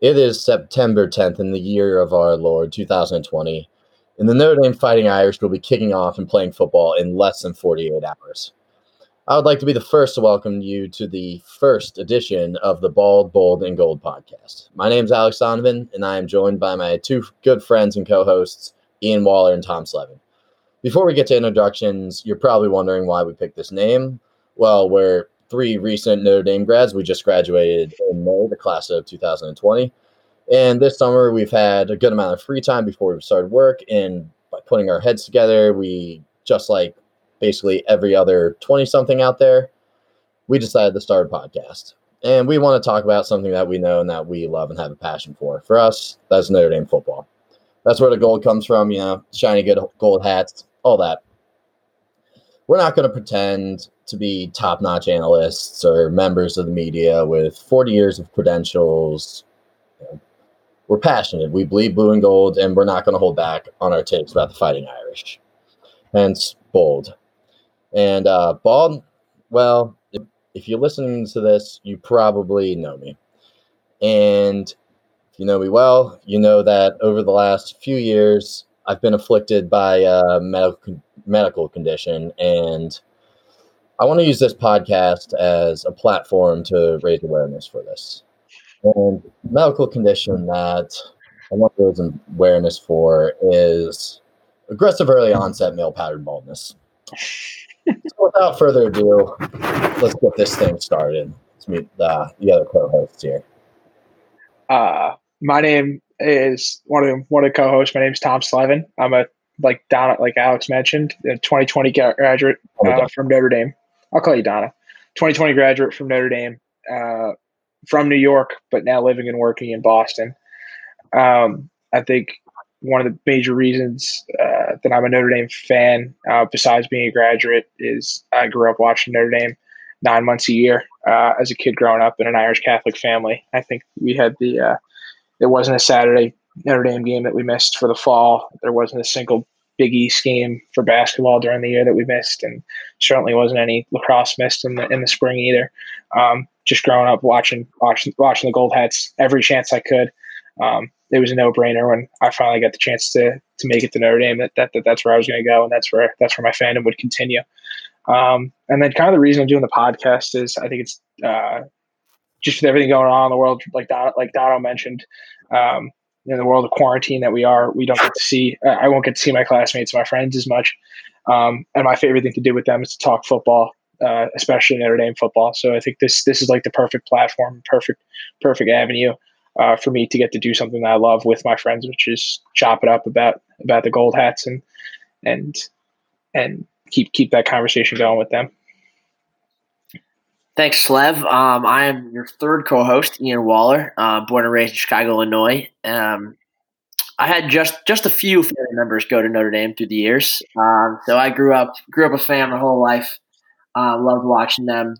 It is September 10th in the year of our Lord 2020, and the Notre Dame Fighting Irish will be kicking off and playing football in less than 48 hours. I would like to be the first to welcome you to the first edition of the Bald, Bold, and Gold podcast. My name is Alex Donovan, and I am joined by my two good friends and co hosts, Ian Waller and Tom Slevin. Before we get to introductions, you're probably wondering why we picked this name. Well, we're three recent Notre Dame grads. We just graduated in May, the class of 2020. And this summer, we've had a good amount of free time before we started work. And by putting our heads together, we just like basically every other 20 something out there, we decided to start a podcast. And we want to talk about something that we know and that we love and have a passion for. For us, that's Notre Dame football. That's where the gold comes from, you know, shiny good gold hats, all that. We're not going to pretend to be top notch analysts or members of the media with 40 years of credentials. We're passionate. We bleed blue and gold, and we're not going to hold back on our takes about the Fighting Irish. Hence, bold. And uh, bald, well, if, if you're listening to this, you probably know me. And if you know me well, you know that over the last few years, I've been afflicted by a medical medical condition, and I want to use this podcast as a platform to raise awareness for this. And medical condition that I want to raise awareness for is aggressive early onset male pattern baldness. so without further ado, let's get this thing started. Let's meet the, the other co-hosts here. Uh, my name is one of the, one of the co-hosts. My name is Tom Slevin. I'm a like Donna, like Alex mentioned, a 2020 graduate uh, from Notre Dame. I'll call you Donna. 2020 graduate from Notre Dame, uh, from New York, but now living and working in Boston. Um, I think one of the major reasons uh, that I'm a Notre Dame fan, uh, besides being a graduate, is I grew up watching Notre Dame nine months a year uh, as a kid growing up in an Irish Catholic family. I think we had the uh, there wasn't a Saturday Notre Dame game that we missed for the fall. There wasn't a single Big East game for basketball during the year that we missed, and certainly wasn't any lacrosse missed in the in the spring either. Um, just growing up watching watching watching the Gold Hats every chance I could. Um, it was a no brainer when I finally got the chance to to make it to Notre Dame that, that, that that's where I was going to go and that's where that's where my fandom would continue. Um, and then kind of the reason I'm doing the podcast is I think it's uh, just with everything going on in the world, like Don, like Dono mentioned. Um, in the world of quarantine that we are, we don't get to see. Uh, I won't get to see my classmates, my friends as much. Um, and my favorite thing to do with them is to talk football, uh, especially Notre Dame football. So I think this this is like the perfect platform, perfect perfect avenue uh, for me to get to do something that I love with my friends, which is chop it up about about the gold hats and and and keep keep that conversation going with them. Thanks, Slev. Um, I am your third co-host, Ian Waller, uh, born and raised in Chicago, Illinois. Um, I had just just a few family members go to Notre Dame through the years, um, so I grew up grew up a fan my whole life. Uh, loved watching them.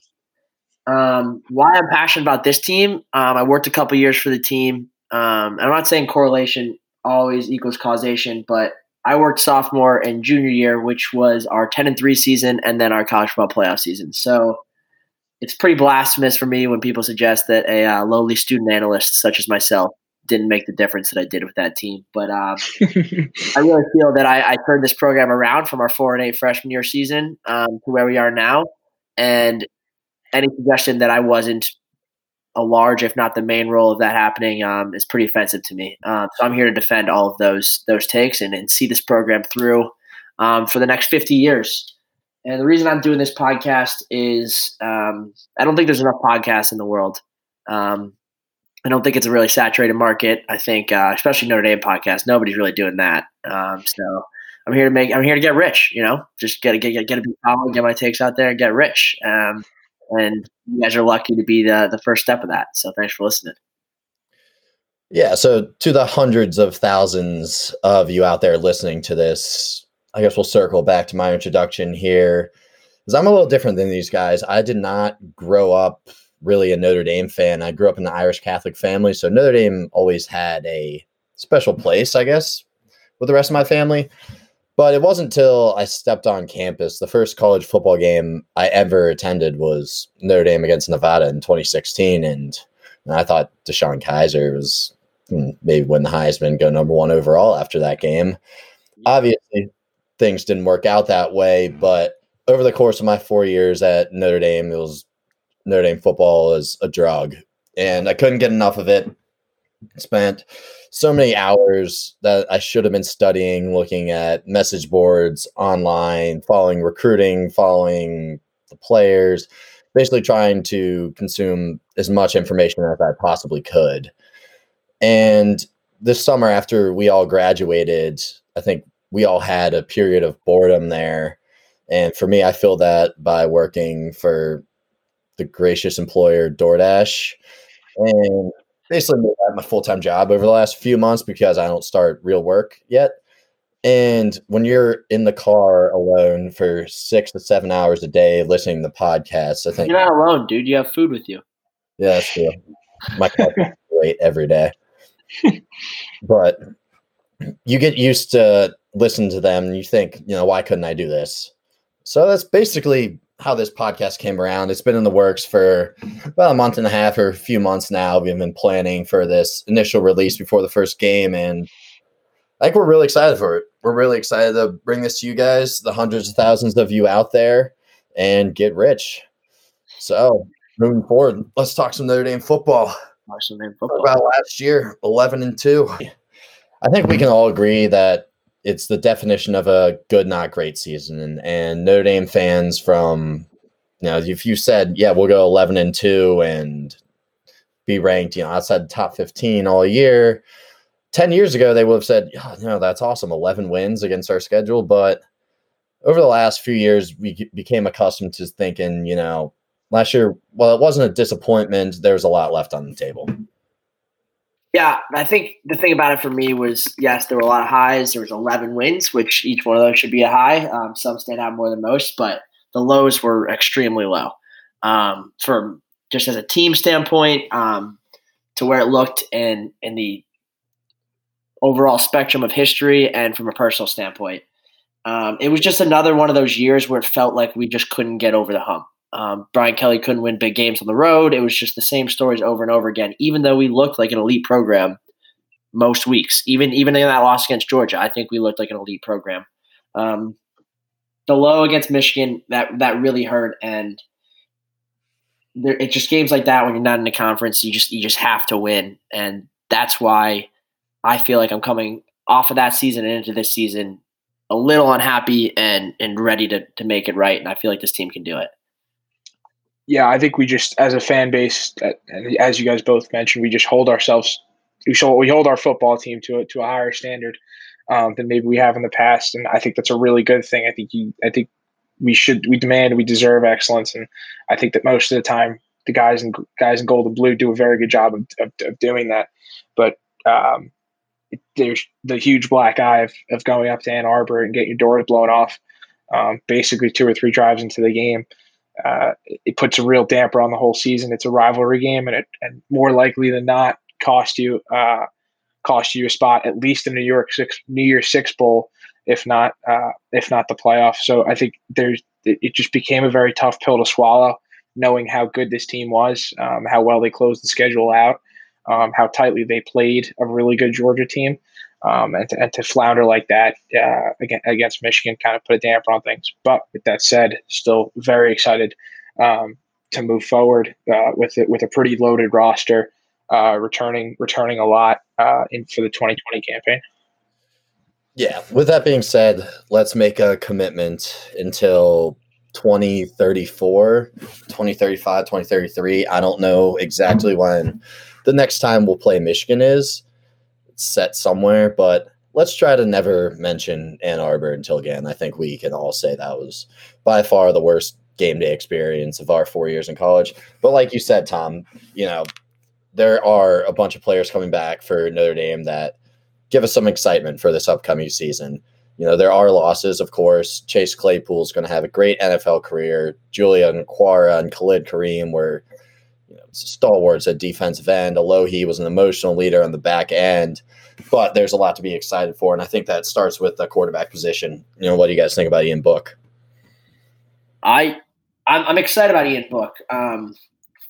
Um, why I'm passionate about this team? Um, I worked a couple years for the team. Um, I'm not saying correlation always equals causation, but I worked sophomore and junior year, which was our 10 and three season, and then our college football playoff season. So it's pretty blasphemous for me when people suggest that a uh, lowly student analyst such as myself didn't make the difference that I did with that team. But uh, I really feel that I, I, turned this program around from our four and eight freshman year season um, to where we are now. And any suggestion that I wasn't a large, if not the main role of that happening, um, is pretty offensive to me. Um, so I'm here to defend all of those those takes and, and see this program through um, for the next 50 years. And the reason I'm doing this podcast is um, I don't think there's enough podcasts in the world. Um, I don't think it's a really saturated market. I think, uh, especially Notre Dame podcast, nobody's really doing that. Um, so I'm here to make, I'm here to get rich. You know, just get a get get a following, get my takes out there, and get rich. Um, and you guys are lucky to be the the first step of that. So thanks for listening. Yeah. So to the hundreds of thousands of you out there listening to this, I guess we'll circle back to my introduction here because I'm a little different than these guys. I did not grow up really a Notre Dame fan. I grew up in the Irish Catholic family, so Notre Dame always had a special place, I guess, with the rest of my family. But it wasn't until I stepped on campus. The first college football game I ever attended was Notre Dame against Nevada in 2016, and I thought DeShone Kizer was hmm, maybe win the Heisman, go number one overall after that game. Obviously, things didn't work out that way, mm-hmm. but over the course of my four years at Notre Dame, it was Notre Dame football is a drug, and I couldn't get enough of it. Spent so many hours that I should have been studying, looking at message boards online, following recruiting, following the players, basically trying to consume as much information as I possibly could. And this summer, after we all graduated, I think we all had a period of boredom there. And for me, I feel that by working for the gracious employer DoorDash and basically made that my full time job over the last few months because I don't start real work yet. And when you're in the car alone for six to seven hours a day listening to podcasts, I think you're not alone, dude. You have food with you. Yeah, that's true. My coffee late every day, but you get used to listen to them, and you think, you know, why couldn't I do this? So that's basically how this podcast came around. It's been in the works for about a month and a half or a few months now. We've been planning for this initial release before the first game, and I think we're really excited for it. We're really excited to bring this to you guys, the hundreds of thousands of you out there, and get rich. So, moving forward, let's talk some Notre Dame football. Notre Dame football. About last year, eleven and two. I think we can all agree that it's the definition of a good, not great season. And, and Notre Dame fans from, you know, if you said, yeah, we'll go 11 and 2 and be ranked, you know, outside the top 15 all year, 10 years ago, they would have said, oh, no, that's awesome. 11 wins against our schedule. But over the last few years, we became accustomed to thinking, you know, last year, well, it wasn't a disappointment. There was a lot left on the table. Yeah, I think the thing about it for me was yes, there were a lot of highs. There was 11 wins, which each one of those should be a high. Um, some stand out more than most, but the lows were extremely low. Um, from just as a team standpoint, um, to where it looked in in the overall spectrum of history, and from a personal standpoint, um, it was just another one of those years where it felt like we just couldn't get over the hump. Um, Brian Kelly couldn't win big games on the road. It was just the same stories over and over again. Even though we looked like an elite program most weeks, even even in that loss against Georgia, I think we looked like an elite program. Um, the low against Michigan that that really hurt, and there, it's just games like that when you're not in a conference, you just you just have to win, and that's why I feel like I'm coming off of that season and into this season a little unhappy and and ready to to make it right, and I feel like this team can do it yeah, I think we just, as a fan base, as you guys both mentioned, we just hold ourselves, we we hold our football team to a, to a higher standard um, than maybe we have in the past, and I think that's a really good thing. I think you, I think we should, we demand, we deserve excellence, and I think that most of the time, the guys and guys in gold and blue do a very good job of, of, of doing that. But um, there's the huge black eye of, of going up to Ann Arbor and getting your doors blown off, um, basically two or three drives into the game uh, it puts a real damper on the whole season. It's a rivalry game, and it and more likely than not cost you uh, cost you a spot at least in New York six New Year's Six bowl, if not uh, if not the playoff. So I think there's it just became a very tough pill to swallow, knowing how good this team was, um, how well they closed the schedule out, um, how tightly they played a really good Georgia team um, and, to, and to flounder like that uh, against Michigan kind of put a damper on things. But with that said, still very excited um, to move forward uh, with it with a pretty loaded roster, uh, returning returning a lot uh, in for the 2020 campaign. Yeah. With that being said, let's make a commitment until 2034, 2035, 2033. I don't know exactly when the next time we'll play Michigan is set somewhere, but let's try to never mention Ann Arbor until again. I think we can all say that was by far the worst game day experience of our four years in college. But like you said, Tom, you know, there are a bunch of players coming back for Notre Dame that give us some excitement for this upcoming season. You know, there are losses, of course. Chase Claypool is going to have a great NFL career. Julian Okwara and Khalid Kareem were you know, stalwarts at defensive end. Alohi was an emotional leader on the back end, but there's a lot to be excited for. And I think that starts with the quarterback position. You know, what do you guys think about Ian Book? I, I'm, I'm excited about Ian Book. Um,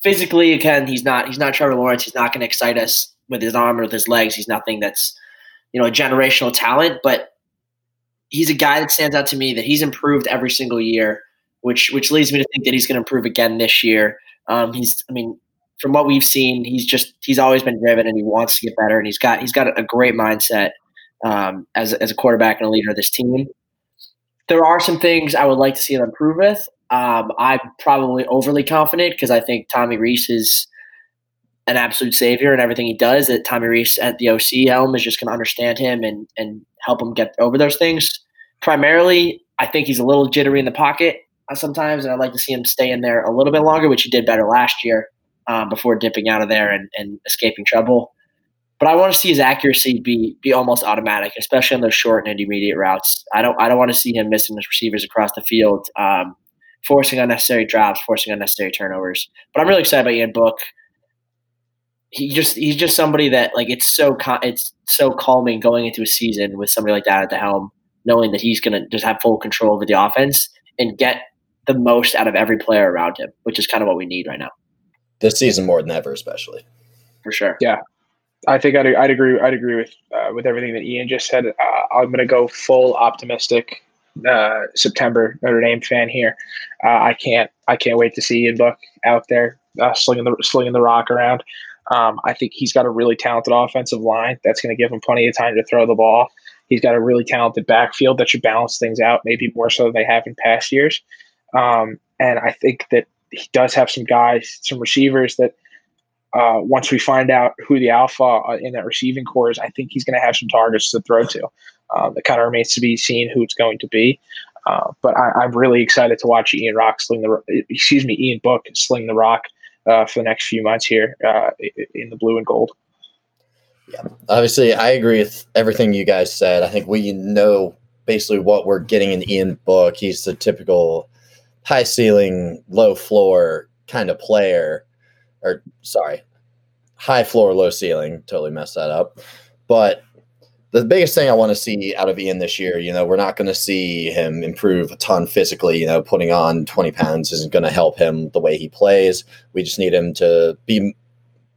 physically, again, he's not he's not Trevor Lawrence. He's not going to excite us with his arm or with his legs. He's nothing that's you know a generational talent, but he's a guy that stands out to me that he's improved every single year, which which leads me to think that he's going to improve again this year. Um, he's, I mean, from what we've seen, he's just he's always been driven and he wants to get better, and he's got he's got a great mindset um, as as a quarterback and a leader of this team. There are some things I would like to see him improve with. Um, I'm probably overly confident because I think Tommy Rees is an absolute savior and everything he does. That Tommy Rees at the OC helm is just going to understand him and and help him get over those things. Primarily, I think he's a little jittery in the pocket sometimes, and I'd like to see him stay in there a little bit longer, which he did better last year um, before dipping out of there and, and escaping trouble. But I want to see his accuracy be be almost automatic, especially on those short and intermediate routes. I don't I don't want to see him missing his receivers across the field, um, forcing unnecessary drops, forcing unnecessary turnovers. But I'm really excited about Ian Book he just he's just somebody that like it's so it's so calming going into a season with somebody like that at the helm, knowing that he's to just have full control over the offense and get the most out of every player around him, which is kind of what we need right now. This season more than ever, especially for sure. Yeah, I think I'd, I'd agree. I'd agree with uh, with everything that Ian just said. Uh, I'm going to go full optimistic. Uh, September Notre Dame fan here. Uh, I can't. I can't wait to see Ian Book out there uh, slinging the slinging the rock around. Um, I think he's got a really talented offensive line that's going to give him plenty of time to throw the ball. He's got a really talented backfield that should balance things out, maybe more so than they have in past years. Um, and I think that he does have some guys, some receivers that uh, once we find out who the alpha uh, in that receiving core is, I think he's going to have some targets to throw to. Um, it kind of remains to be seen who it's going to be. Uh, but I, am really excited to watch Ian Rock sling the excuse me Ian Book sling the rock uh, for the next few months here uh, in the blue and gold. Yeah, obviously, I agree with everything you guys said. I think we know basically what we're getting in Ian Book. He's the typical high ceiling, low floor kind of player, or sorry, high floor, low ceiling. Totally messed that up. But the biggest thing I want to see out of Ian this year, you know, we're not going to see him improve a ton physically. You know, putting on 20 pounds isn't going to help him the way he plays. We just need him to be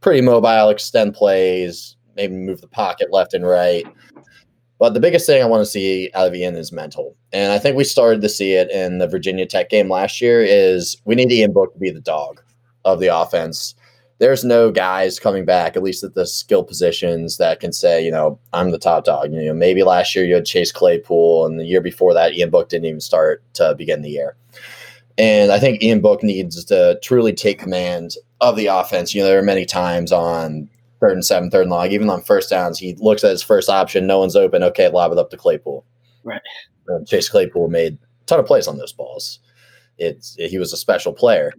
pretty mobile, extend plays, maybe move the pocket left and right. But the biggest thing I want to see out of Ian is mental. And I think we started to see it in the Virginia Tech game last year is we need Ian Book to be the dog of the offense there's no guys coming back, at least at the skill positions, that can say, you know, I'm the top dog. You know, maybe last year you had Chase Claypool, and the year before that, Ian Book didn't even start to begin the year. And I think Ian Book needs to truly take command of the offense. You know, there are many times on third and seven, third and long, even on first downs, he looks at his first option, no one's open. Okay, lob it up to Claypool. Right. Uh, Chase Claypool made a ton of plays on those balls. It's he was a special player.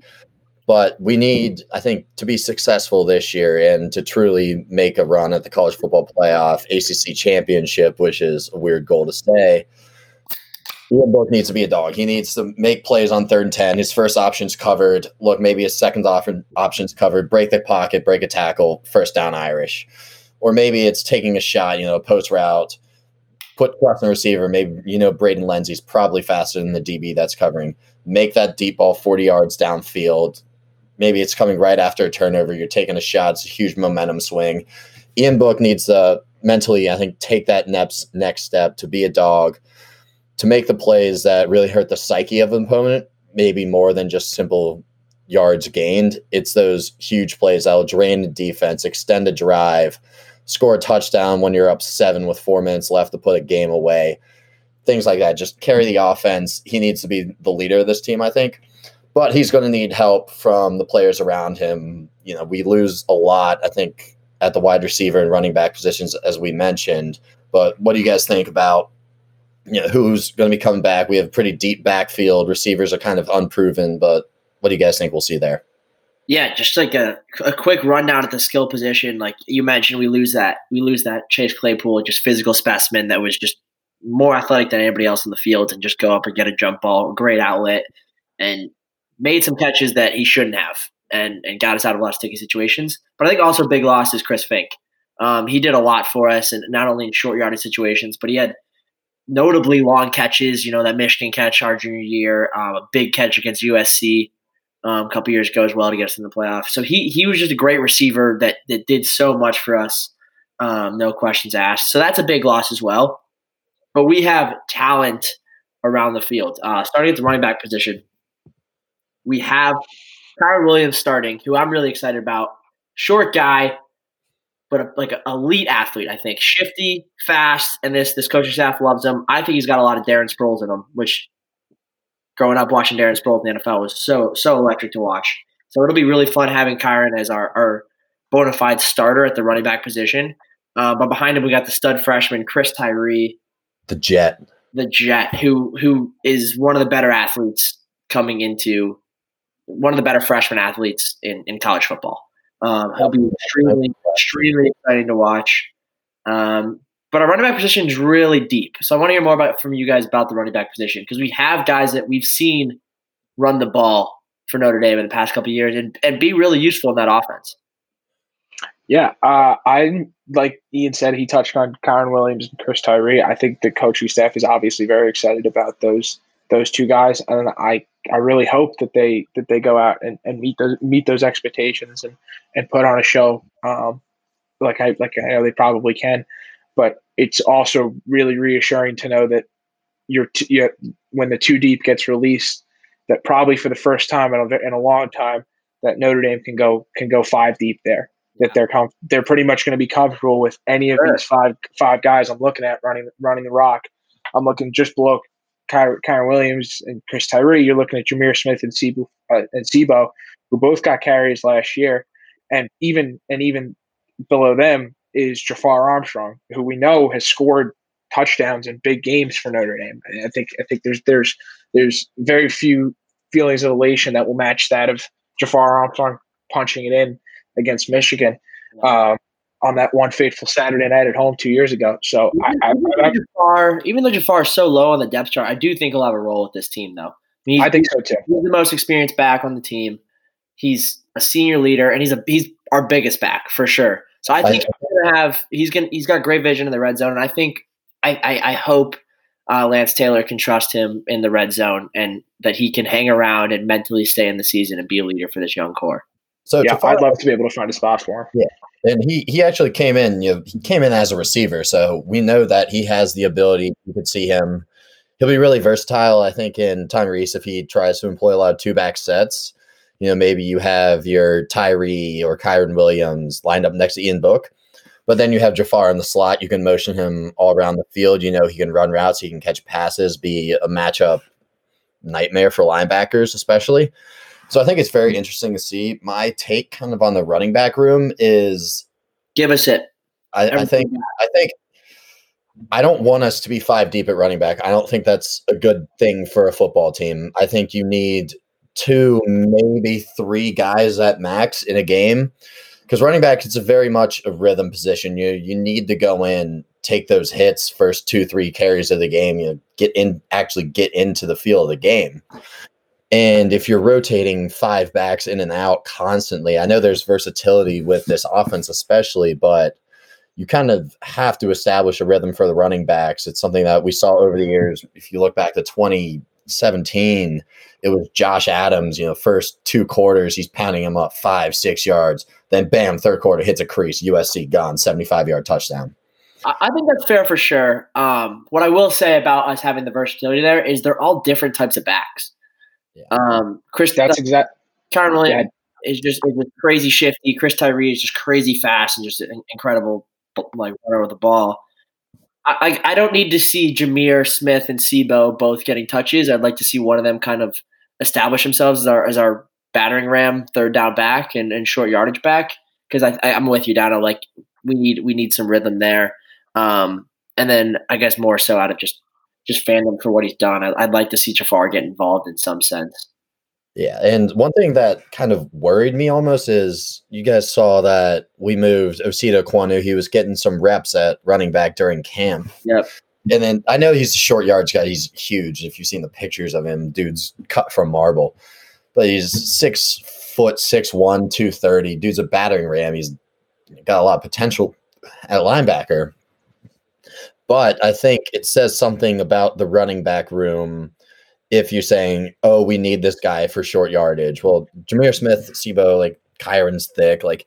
But we need, I think, to be successful this year and to truly make a run at the college football playoff, ACC championship, which is a weird goal to say. Ian Book needs to be a dog. He needs to make plays on third and 10. His first option's covered. Look, maybe his second option's covered. Break the pocket, break a tackle, first down Irish. Or maybe it's taking a shot, you know, a post route, put in the receiver. Maybe, you know, Braden Lenzy's probably faster than the DB that's covering. Make that deep ball 40 yards downfield maybe it's coming right after a turnover. You're taking a shot. It's a huge momentum swing. Ian Book needs to mentally, I think, take that next next step to be a dog, to make the plays that really hurt the psyche of an opponent, maybe more than just simple yards gained. It's those huge plays that will drain the defense, extend a drive, score a touchdown when you're up seven with four minutes left to put a game away. Things like that. Just carry the offense. He needs to be the leader of this team, I think but he's going to need help from the players around him. You know, we lose a lot, I think, at the wide receiver and running back positions, as we mentioned. But what do you guys think about you know who's going to be coming back? We have pretty deep backfield. Receivers are kind of unproven, but what do you guys think we'll see there? Yeah, just like a, a quick rundown at the skill position. Like you mentioned, we lose that we lose that Chase Claypool, just physical specimen that was just more athletic than anybody else in the field and just go up and get a jump ball, great outlet. And made some catches that he shouldn't have and, and got us out of a lot of sticky situations. But I think also a big loss is Chris Finke. Um, he did a lot for us, and not only in short yardage situations, but he had notably long catches. You know that Michigan catch our junior year, um, a big catch against USC. um, a couple years ago as well to get us in the playoffs. So he he was just a great receiver that that did so much for us. Um, no questions asked. So that's a big loss as well. But we have talent around the field. Uh, starting at the running back position, we have Kyren Williams starting, who I'm really excited about. Short guy, but a, like an elite athlete. I think shifty, fast, and this this coaching staff loves him. I think he's got a lot of Darren Sproles in him, which growing up watching Darren Sproles in the NFL was so so electric to watch. So it'll be really fun having Kyren as our, our bona fide starter at the running back position. Uh, but behind him, we got the stud freshman Chris Tyree, the Jet, the Jet, who who is one of the better athletes coming into one of the better freshman athletes in, in college football. Um, he'll be extremely extremely exciting to watch. Um, but our running back position is really deep. So I want to hear more about from you guys about the running back position because we have guys that we've seen run the ball for Notre Dame in the past couple years and, and be really useful in that offense. Yeah, uh, I like Ian said. He touched on Kyren Williams and Chris Tyree. I think the coaching staff is obviously very excited about those those two guys, and I I really hope that they that they go out and, and meet those meet those expectations and and put on a show. Um, like I like I know they probably can, but it's also really reassuring to know that you're, t- you when the two deep gets released, that probably for the first time in a, in a long time that Notre Dame can go can go five deep there. That they're com- they're pretty much going to be comfortable with any of sure. these five five guys I'm looking at running running the rock. I'm looking just below Kyren Williams and Chris Tyree. You're looking at Jahmir Smith and C'Bo, uh, and who both got carries last year, and even and even below them is Jafar Armstrong, who we know has scored touchdowns in big games for Notre Dame. I think I think there's there's there's very few feelings of elation that will match that of Jafar Armstrong punching it in against Michigan um, on that one fateful Saturday night at home two years ago. So even, I, I, I, Jafar, even though Jafar is so low on the depth chart, I do think he'll have a role with this team, though. I, mean, I think so too. He's the most experienced back on the team. He's a senior leader, and he's a he's our biggest back for sure. So I think he's gonna have he's gonna he's got great vision in the red zone, and I think I I, I hope uh, Lance Taylor can trust him in the red zone and that he can hang around and mentally stay in the season and be a leader for this young core. So yeah, I'd love to be able to find a spot for him. Yeah, and he he actually came in. You know, he came in as a receiver, so we know that he has the ability. You could see him. He'll be really versatile. I think in Tyrese if he tries to employ a lot of two back sets you know, maybe you have your Tyree or Kyren Williams lined up next to Ian Book, but then you have Jafar in the slot. You can motion him all around the field. You know, he can run routes, he can catch passes, be a matchup nightmare for linebackers, especially. So I think it's very interesting to see. My take kind of on the running back room is give us it. I, I think I think I don't want us to be five deep at running back. I don't think that's a good thing for a football team. I think you need two, maybe three guys at max in a game. Because running back, it's a very much a rhythm position. You you need to go in, take those hits, first two, three carries of the game. You know, get in, actually get into the feel of the game. And if you're rotating five backs in and out constantly, I know there's versatility with this offense, especially, but you kind of have to establish a rhythm for the running backs. It's something that we saw over the years. If you look back to 2017, it was Josh Adams, you know, first two quarters, he's pounding him up five, six yards. Then bam, third quarter hits a crease. USC gone, 75 yard touchdown. I think that's fair for sure. Um, what I will say about us having the versatility there is they're all different types of backs. Yeah. Um, Chris, that's exactly. Williams yeah. is just is just crazy shifty. Chris Tyree is just crazy fast and just an incredible like runner with the ball. I, I don't need to see Jahmir Smith and C'Bo both getting touches. I'd like to see one of them kind of establish themselves as our as our battering ram, third down back, and, and short yardage back. Because I, I am with you, Donna. Like we need we need some rhythm there. Um, and then I guess more so out of just just fandom for what he's done. I, would like to see Jafar get involved in some sense. Yeah, and one thing that kind of worried me almost is you guys saw that we moved Osita Ekwonu. He was getting some reps at running back during camp. Yep. And then I know he's a short yards guy. He's huge. If you've seen the pictures of him, dude's cut from marble. But he's six foot six one, two thirty. Dude's a battering ram. He's got a lot of potential at linebacker. But I think it says something about the running back room if you're saying, oh, we need this guy for short yardage. Well, Jahmir Smith, C'Bo, like Kyren's thick, like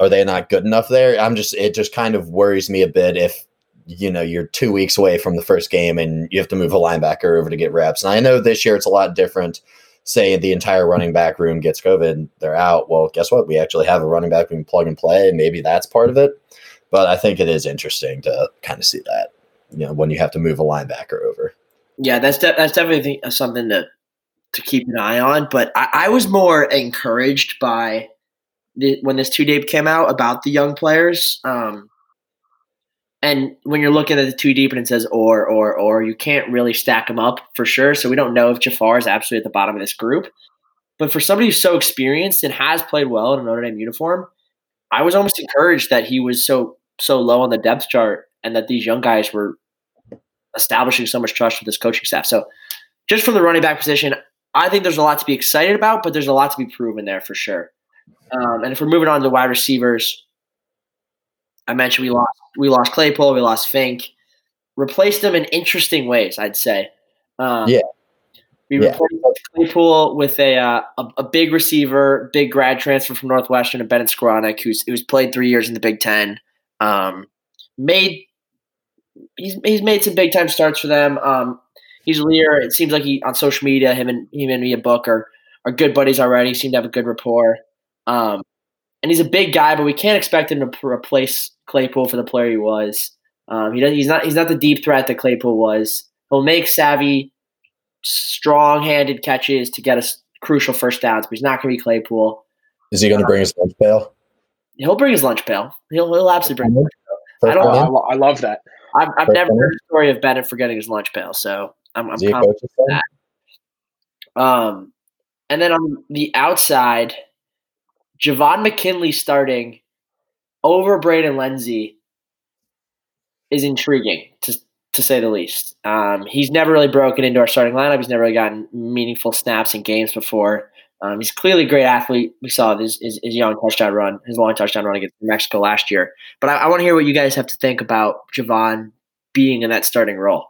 are they not good enough there? I'm just it just kind of worries me a bit if you know you're two weeks away from the first game and you have to move a linebacker over to get reps. And I know this year it's a lot different. Say the entire running back room gets COVID, they're out. Well, guess what? We actually have a running back can plug and play. Maybe that's part of it. But I think it is interesting to kind of see that, you know, when you have to move a linebacker over. Yeah, that's de- that's definitely something to to keep an eye on. But I, I was more encouraged by the, when this two deep came out about the young players. Um, and when you're looking at the two deep and it says or or or, you can't really stack them up for sure. So we don't know if Jafar is absolutely at the bottom of this group. But for somebody who's so experienced and has played well in a Notre Dame uniform, I was almost encouraged that he was so so low on the depth chart and that these young guys were establishing so much trust with this coaching staff. So just from the running back position, I think there's a lot to be excited about, but there's a lot to be proven there for sure. Um, and if we're moving on to wide receivers, I mentioned we lost we lost Claypool, we lost Finke, replaced them in interesting ways. I'd say. Um, yeah. We yeah. replaced Claypool with a, uh, a, a big receiver, big grad transfer from Northwestern, and Bennett Skowronek, who's who's played three years in the Big Ten. Um, made he's he's made some big time starts for them. Um, he's a leader. It seems like he on social media, him and him and Ian Book are are good buddies already. Seem to have a good rapport. Um, and he's a big guy, but we can't expect him to replace Claypool for the player he was. Um, he does, he's not he's not the deep threat that Claypool was. He'll make savvy, strong-handed catches to get us crucial first downs, but he's not going to be Claypool. Is he going to bring his lunch pail? He'll bring his lunch pail. He'll, he'll absolutely bring. His I don't. I, I love that. I've, I've never heard a story of Bennett forgetting his lunch pail, so I'm, I'm confident that. Um, and then on the outside, Javon McKinley starting over Braden Lenzy is intriguing to to say the least. Um, he's never really broken into our starting lineup. He's never really gotten meaningful snaps in games before. Um, he's clearly a great athlete. We saw his, his, his, young touchdown run, his long touchdown run against Mexico last year. But I, I want to hear what you guys have to think about Javon being in that starting role.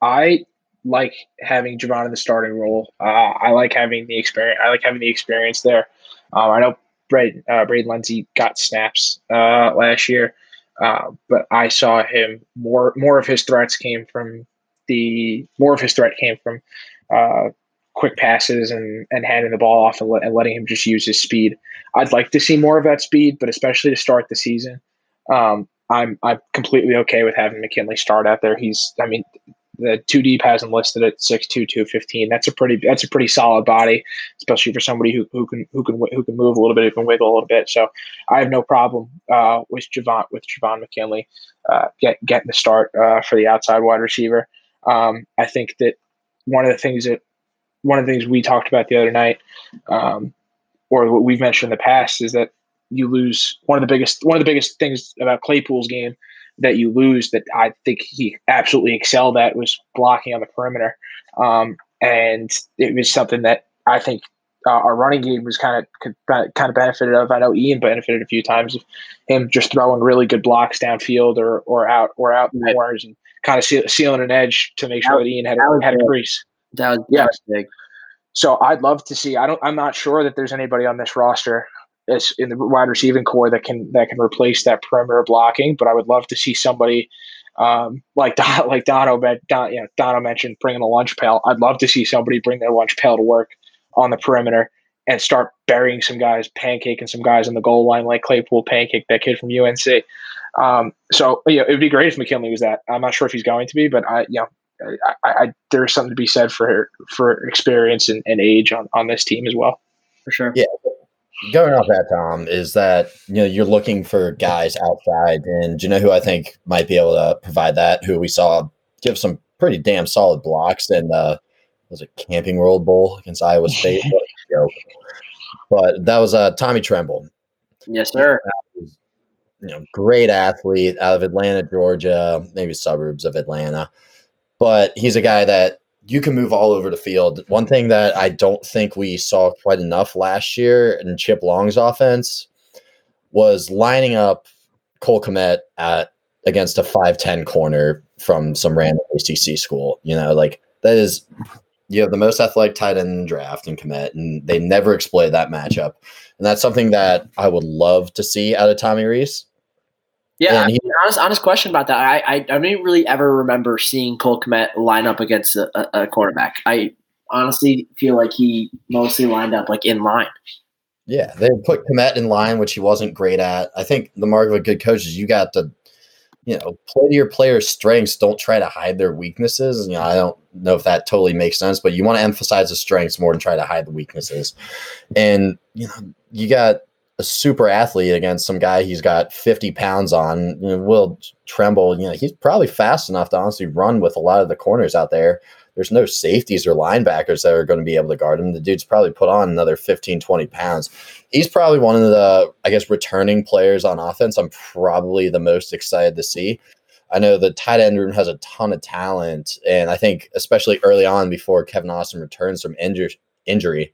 I like having Javon in the starting role. Uh, I like having the experience. I like having the experience there. Um, I know Brad uh, Braden Lenzy got snaps uh, last year, uh, but I saw him more. More of his threats came from the more of his threat came from uh, quick passes and, and handing the ball off and, and, letting him just use his speed. I'd like to see more of that speed, but especially to start the season, um, I'm I'm completely okay with having McKinley start out there. He's I mean the two deep has him listed at 6'2", 215. That's a pretty that's a pretty solid body, especially for somebody who, who can who can who can move a little bit, who can wiggle a little bit. So I have no problem uh, with Javon with Javon McKinley uh, get getting the start uh, for the outside wide receiver. Um, I think that one of the things that one of the things we talked about the other night, um, or what we've mentioned in the past, is that you lose one of the biggest one of the biggest things about Claypool's game that you lose that I think he absolutely excelled at was blocking on the perimeter, um, and it was something that I think uh, our running game was kind of kind of benefited of. I know Ian benefited a few times of him just throwing really good blocks downfield or or out or out in the corners and kind of seal, sealing an edge to make sure that, that Ian had had a crease. That was, yeah. big. So I'd love to see. I don't. I'm not sure that there's anybody on this roster as in the wide receiving core that can that can replace that perimeter blocking. But I would love to see somebody um, like Don, like Dono, Don, you know, Dono mentioned bringing a lunch pail. I'd love to see somebody bring their lunch pail to work on the perimeter and start burying some guys, pancaking some guys on the goal line like Claypool pancake that kid from UNC. Um, so you know, it would be great if McKinley was that. I'm not sure if he's going to be, but I, you know, I, I, there's something to be said for for experience and, and age on, on this team as well. For sure. Yeah. Going off that, Tom, is that you know you're looking for guys outside, and do you know who I think might be able to provide that? Who we saw give some pretty damn solid blocks in the was it Camping World Bowl against Iowa State? but that was uh, Tommy Tremble. Yes, sir. Was, you know, great athlete out of Atlanta, Georgia, maybe suburbs of Atlanta but he's a guy that you can move all over the field. One thing that I don't think we saw quite enough last year in Chip Long's offense was lining up Cole Kmet at against a 5'10 corner from some random ACC school. You know, like that is you have the most athletic tight end in the draft in Kmet, and they never exploit that matchup. And that's something that I would love to see out of Tommy Rees. Yeah, I mean, honest, honest question about that. I, I, I don't really ever remember seeing Cole Kmet line up against a, a, a quarterback. I honestly feel like he mostly lined up like in line. Yeah, they put Kmet in line, which he wasn't great at. I think the mark of a good coach is you got to you know, play to your players' strengths. Don't try to hide their weaknesses. You know, I don't know if that totally makes sense, but you want to emphasize the strengths more than try to hide the weaknesses. And you know, you got a super athlete against some guy he's got 50 pounds on. You know, Will Tremble, you know, he's probably fast enough to honestly run with a lot of the corners out there there's no safeties or linebackers that are going to be able to guard him. The dude's probably put on another 15, 20 pounds. He's probably one of the, I guess, returning players on offense. I'm probably the most excited to see. I know the tight end room has a ton of talent, and I think especially early on before Kevin Austin returns from injury, injury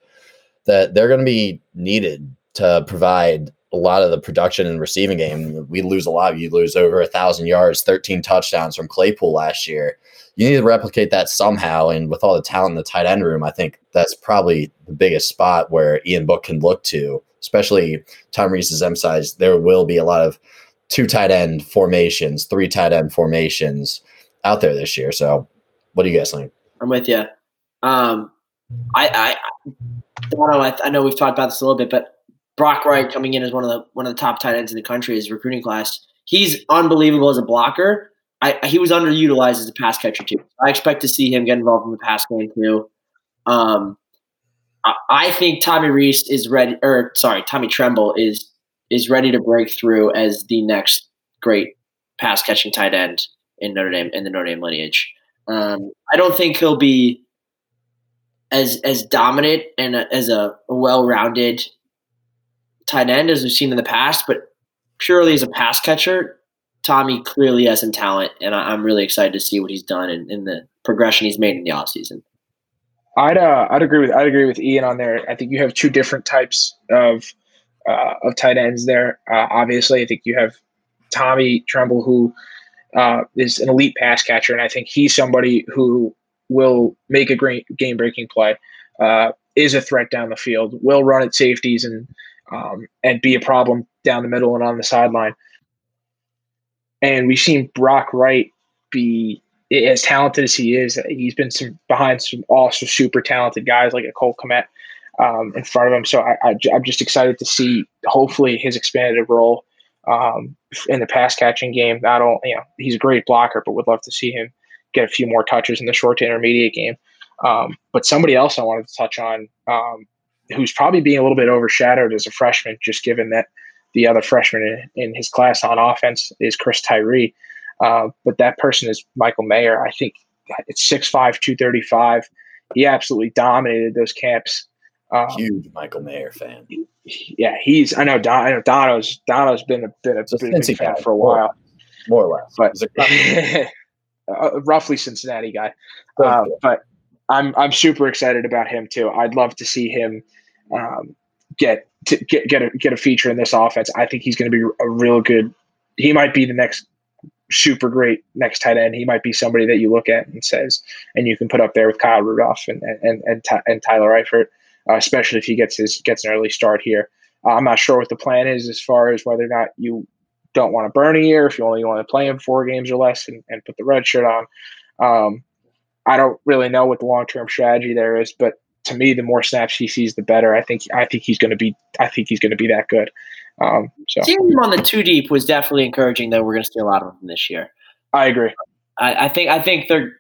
that they're going to be needed to provide a lot of the production and receiving game. We lose a lot. You lose over a thousand yards, 13 touchdowns from Claypool last year you need to replicate that somehow. And with all the talent in the tight end room, I think that's probably the biggest spot where Ian Book can look to, especially Tom Rees's emphasized there will be a lot of two tight end formations, three tight end formations out there this year. So what do you guys think? I'm with you. Um, I, I, I, I know we've talked about this a little bit, but Brock Wright coming in as one of the one of the top tight ends in the country, his recruiting class. He's unbelievable as a blocker, I, he was underutilized as a pass catcher too. I expect to see him get involved in the pass game too. Um, I, I think Tommy Rees is ready, or sorry, Tommy Tremble is is ready to break through as the next great pass catching tight end in Notre Dame in the Notre Dame lineage. Um, I don't think he'll be as as dominant and a, as a well rounded tight end as we've seen in the past, but purely as a pass catcher, Tommy clearly has some talent, and I, am really excited to see what he's done in the progression he's made in the offseason. I'd uh, I'd agree with I'd agree with Ian on there. I think you have two different types of uh, of tight ends there. Uh, obviously, I think you have Tommy Tremble, who uh, is an elite pass catcher, and I think he's somebody who will make a great game breaking play. Uh, is a threat down the field. Will run at safeties and um, and be a problem down the middle and on the sideline. And we've seen Brock Wright be as talented as he is. He's been some behind some also super talented guys like a Cole Kmet um, in front of him. So I, I, am just excited to see hopefully his expanded role um, in the pass catching game. Not only you know he's a great blocker, but would love to see him get a few more touches in the short to intermediate game. Um, but somebody else I wanted to touch on, um, who's probably being a little bit overshadowed as a freshman, just given that the other freshman in, in his class on offense is Chris Tyree. Uh, but that person is Michael Mayer. I think it's 6'5, 235. He absolutely dominated those camps. Um, Huge Michael Mayer fan. Yeah, he's. I know. Don, I know Dono's. Dono's been a been a, been a big fan for a while, more or less. But uh, roughly Cincinnati guy. Uh, but I'm I'm super excited about him too. I'd love to see him um, get to get get a get a feature in this offense. I think he's going to be a real good. He might be the next super great next tight end. He might be somebody that you look at and says, and you can put up there with Kyle Rudolph and and and, and Tyler Eifert, uh, especially if he gets his gets an early start here. Uh, I'm not sure what the plan is as far as whether or not you don't want to burn a year, if you only want to play him four games or less and, and put the red shirt on. Um, I don't really know what the long term strategy there is, but to me, the more snaps he sees, the better. I think I think he's going to be I think he's going to be that good. Um, so seeing him on the two deep was definitely encouraging. That we're going to see a lot of him this year. I agree. I, I think I think they're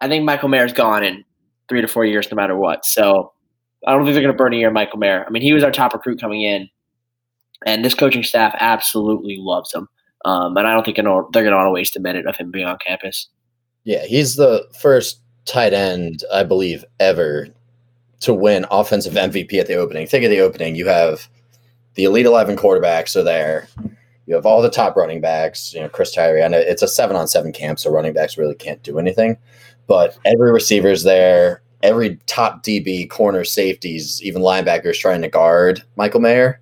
I think Michael Mayer's gone in three to four years, no matter what. So I don't think they're going to burn a year Michael Mayer. I mean, he was our top recruit coming in, and this coaching staff absolutely loves him. Um, and I don't think they're going to want to waste a minute of him being on campus. Yeah, he's the first tight end, I believe, ever to win offensive MVP at the opening. Think of the opening. You have the Elite 11 quarterbacks are there. You have all the top running backs. You know, Chris Tyree. I know it's a seven on seven camp, so running backs really can't do anything. But every receiver's there. Every top DB, corner, safeties, even linebackers trying to guard Michael Mayer.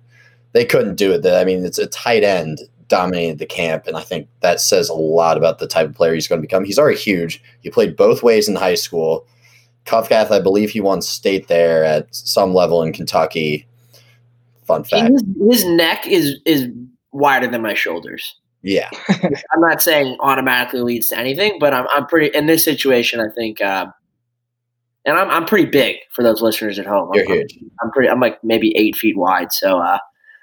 They couldn't do it. I mean, it's a tight end dominated the camp, and I think that says a lot about the type of player he's going to become. He's already huge. He played both ways in high school CovCath, I believe he won state there at some level in Kentucky. Fun fact. His, his neck is is wider than my shoulders. Yeah. I'm not saying automatically leads to anything, but I'm I'm pretty in this situation. I think, uh, and I'm I'm pretty big for those listeners at home. You're I'm, huge. I'm pretty. I'm like maybe eight feet wide, so uh,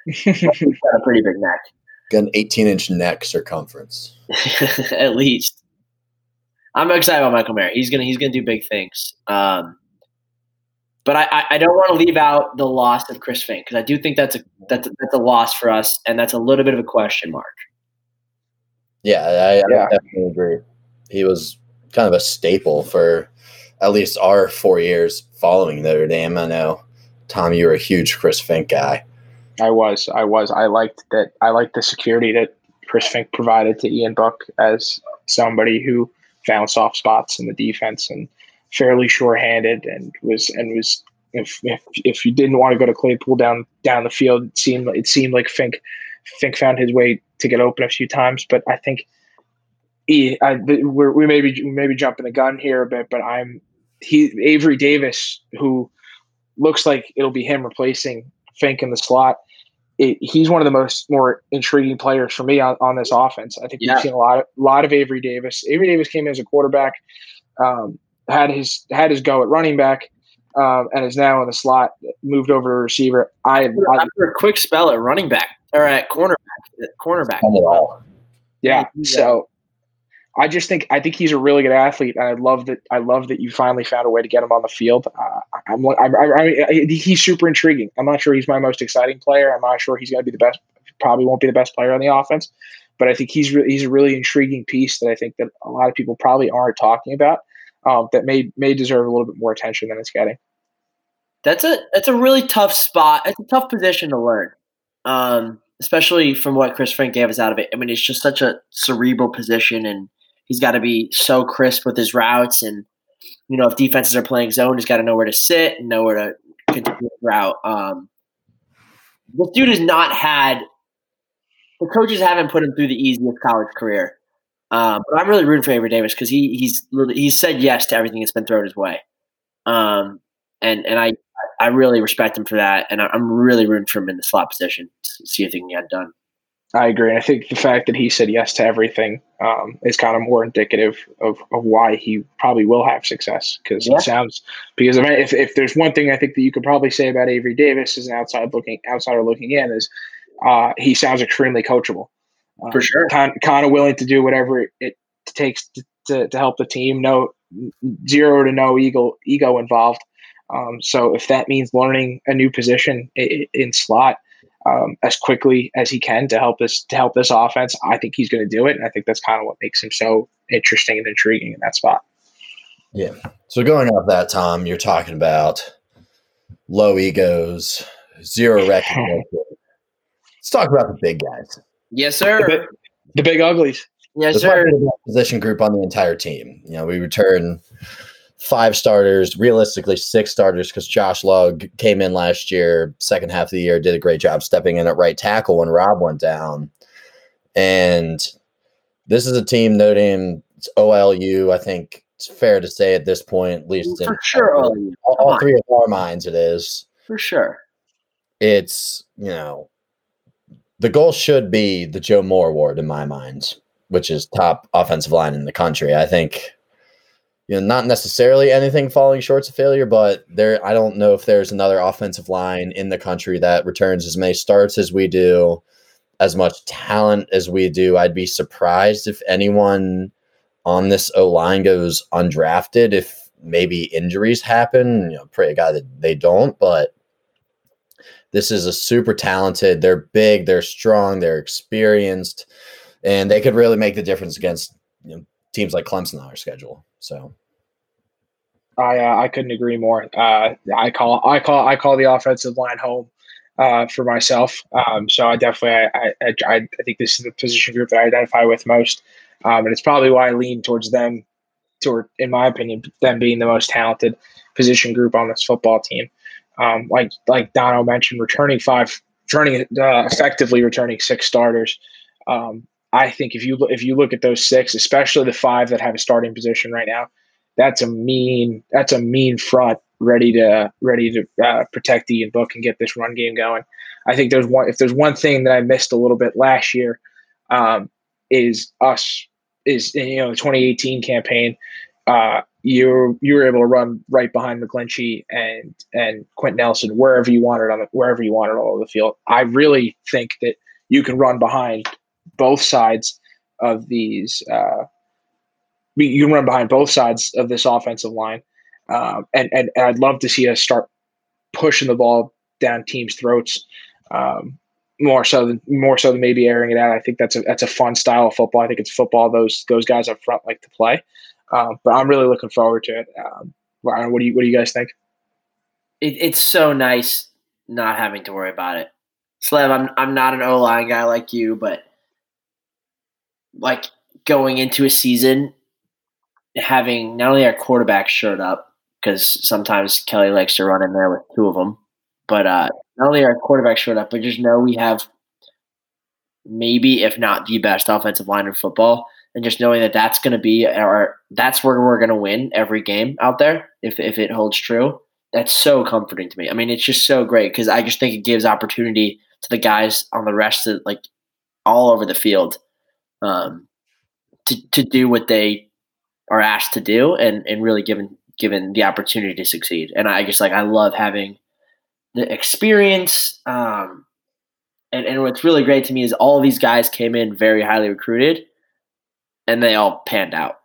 got a pretty big neck, Got an 18 inch neck circumference. at least. I'm excited about Michael Mayer. He's gonna he's gonna do big things. Um, but I, I, I don't want to leave out the loss of Chris Finke because I do think that's a that's a, that's a loss for us, and that's a little bit of a question mark. Yeah, I, I definitely agree. He was kind of a staple for at least our four years following Notre Dame. I know, Tom, you were a huge Chris Finke guy. I was, I was, I liked that. I liked the security that Chris Finke provided to Ian Book as somebody who found soft spots in the defense and fairly sure-handed and was and was. If, if, if you didn't want to go to Claypool down down the field, it seemed it seemed like Finke Finke found his way to get open a few times. But I think he, I, we're, we may be we may be jumping the gun here a bit, but I'm he Avery Davis who looks like it'll be him replacing Finke in the slot it, he's one of the most more intriguing players for me on, on this offense. I think Yeah. we've seen a lot of lot of Avery Davis. Avery Davis came in as a quarterback, um, had his had his go at running back, um, and is now in the slot. Moved over to receiver. I, I After a quick spell at running back or at cornerback, at cornerback. Done it all. yeah. Yeah. So I just think I think he's a really good athlete, and I love that. I love that you finally found a way to get him on the field. Uh, I'm, I'm, I, I, I, he's super intriguing. I'm not sure he's my most exciting player. I'm not sure he's going to be the best. Probably won't be the best player on the offense, but I think he's re- he's a really intriguing piece that I think that a lot of people probably aren't talking about. Um, that may may deserve a little bit more attention than it's getting. That's a that's a really tough spot. It's a tough position to learn, um, especially from what Chris Frank gave us out of it. I mean, it's just such a cerebral position, and he's got to be so crisp with his routes. And you know, if defenses are playing zone, he's got to know where to sit and know where to continue the route. Um, this dude has not had the coaches haven't put him through the easiest college career. Um, but I'm really rooting for Avery Davis because he he's he's said yes to everything that's been thrown his way. Um, and and I I really respect him for that, and I'm really rooting for him in the slot position to see if he can get done. I agree. And I think the fact that he said yes to everything um, is kind of more indicative of, of why he probably will have success. Because Yeah. it sounds because I mean, if, if there's one thing I think that you could probably say about Avery Davis as an outside looking outsider looking in is uh, he sounds extremely coachable. Um, For sure. kind, kind of willing to do whatever it, it takes to, to, to help the team. No zero to no ego ego involved. Um, so if that means learning a new position in, in slot um, as quickly as he can to help this to help this offense, I think he's going to do it, and I think that's kind of what makes him so interesting and intriguing in that spot. Yeah. So going off that, Tom, you're talking about low egos, zero recognition. Let's talk about the big guys. Yes, The, sir. big, the big uglies. Yes, the sir. position group on the entire team. You know, we return five starters, realistically six starters, because Josh Lugg came in last year, second half of the year, did a great job stepping in at right tackle when Rob went down. And this is a team noting it's OLU. I think it's fair to say at this point, at least in For sure, all, all three of our minds, it is. For sure. It's you know, the goal should be the Joe Moore Award in my mind, which is top offensive line in the country. I think you know, not necessarily anything falling short of failure, but there I don't know if there's another offensive line in the country that returns as many starts as we do, as much talent as we do. I'd be surprised if anyone on this O line goes undrafted if maybe injuries happen. You know, pray to God that they don't, but this is a super talented, they're big, they're strong, they're experienced, and they could really make the difference against you know, teams like Clemson on our schedule. So I uh, I couldn't agree more. Uh, I call I call I call the offensive line home uh, for myself. Um, so I definitely I, I I think this is the position group that I identify with most, um, and it's probably why I lean towards them. Toward, in my opinion, them being the most talented position group on this football team. Um, like like Dono mentioned, returning five, returning uh, effectively returning six starters. Um, I think if you if you look at those six, especially the five that have a starting position right now, that's a mean that's a mean front ready to ready to uh, protect Ian Book and get this run game going. I think there's one if there's one thing that I missed a little bit last year um, is us is you know the 2018 campaign. Uh, you you were able to run right behind McGlinchey and and Quenton Nelson wherever you wanted on the, wherever you wanted all over the field. I really think that you can run behind both sides of these. Uh, you can run behind both sides of this offensive line, um, and, and and I'd love to see us start pushing the ball down teams' throats. Um, more so than more so than maybe airing it out. I think that's a that's a fun style of football. I think it's football those those guys up front like to play. Um, but I'm really looking forward to it. Um, what do you what do you guys think? It, it's so nice not having to worry about it. Slev, I'm I'm not an O line guy like you, but like going into a season, having not only our quarterback shirt up because sometimes Kelly likes to run in there with two of them, but uh, not only our quarterback shirt up, but just know we have maybe if not the best offensive line in football and just knowing that that's going to be our that's where we're going to win every game out there if if it holds true. That's so comforting to me. I mean it's just so great because i just think it gives opportunity to the guys on the rest of like all over the field um, to to do what they are asked to do and and really given given the opportunity to succeed and i just like i love having the experience um, and, and what's really great to me is all these guys came in very highly recruited and they all panned out.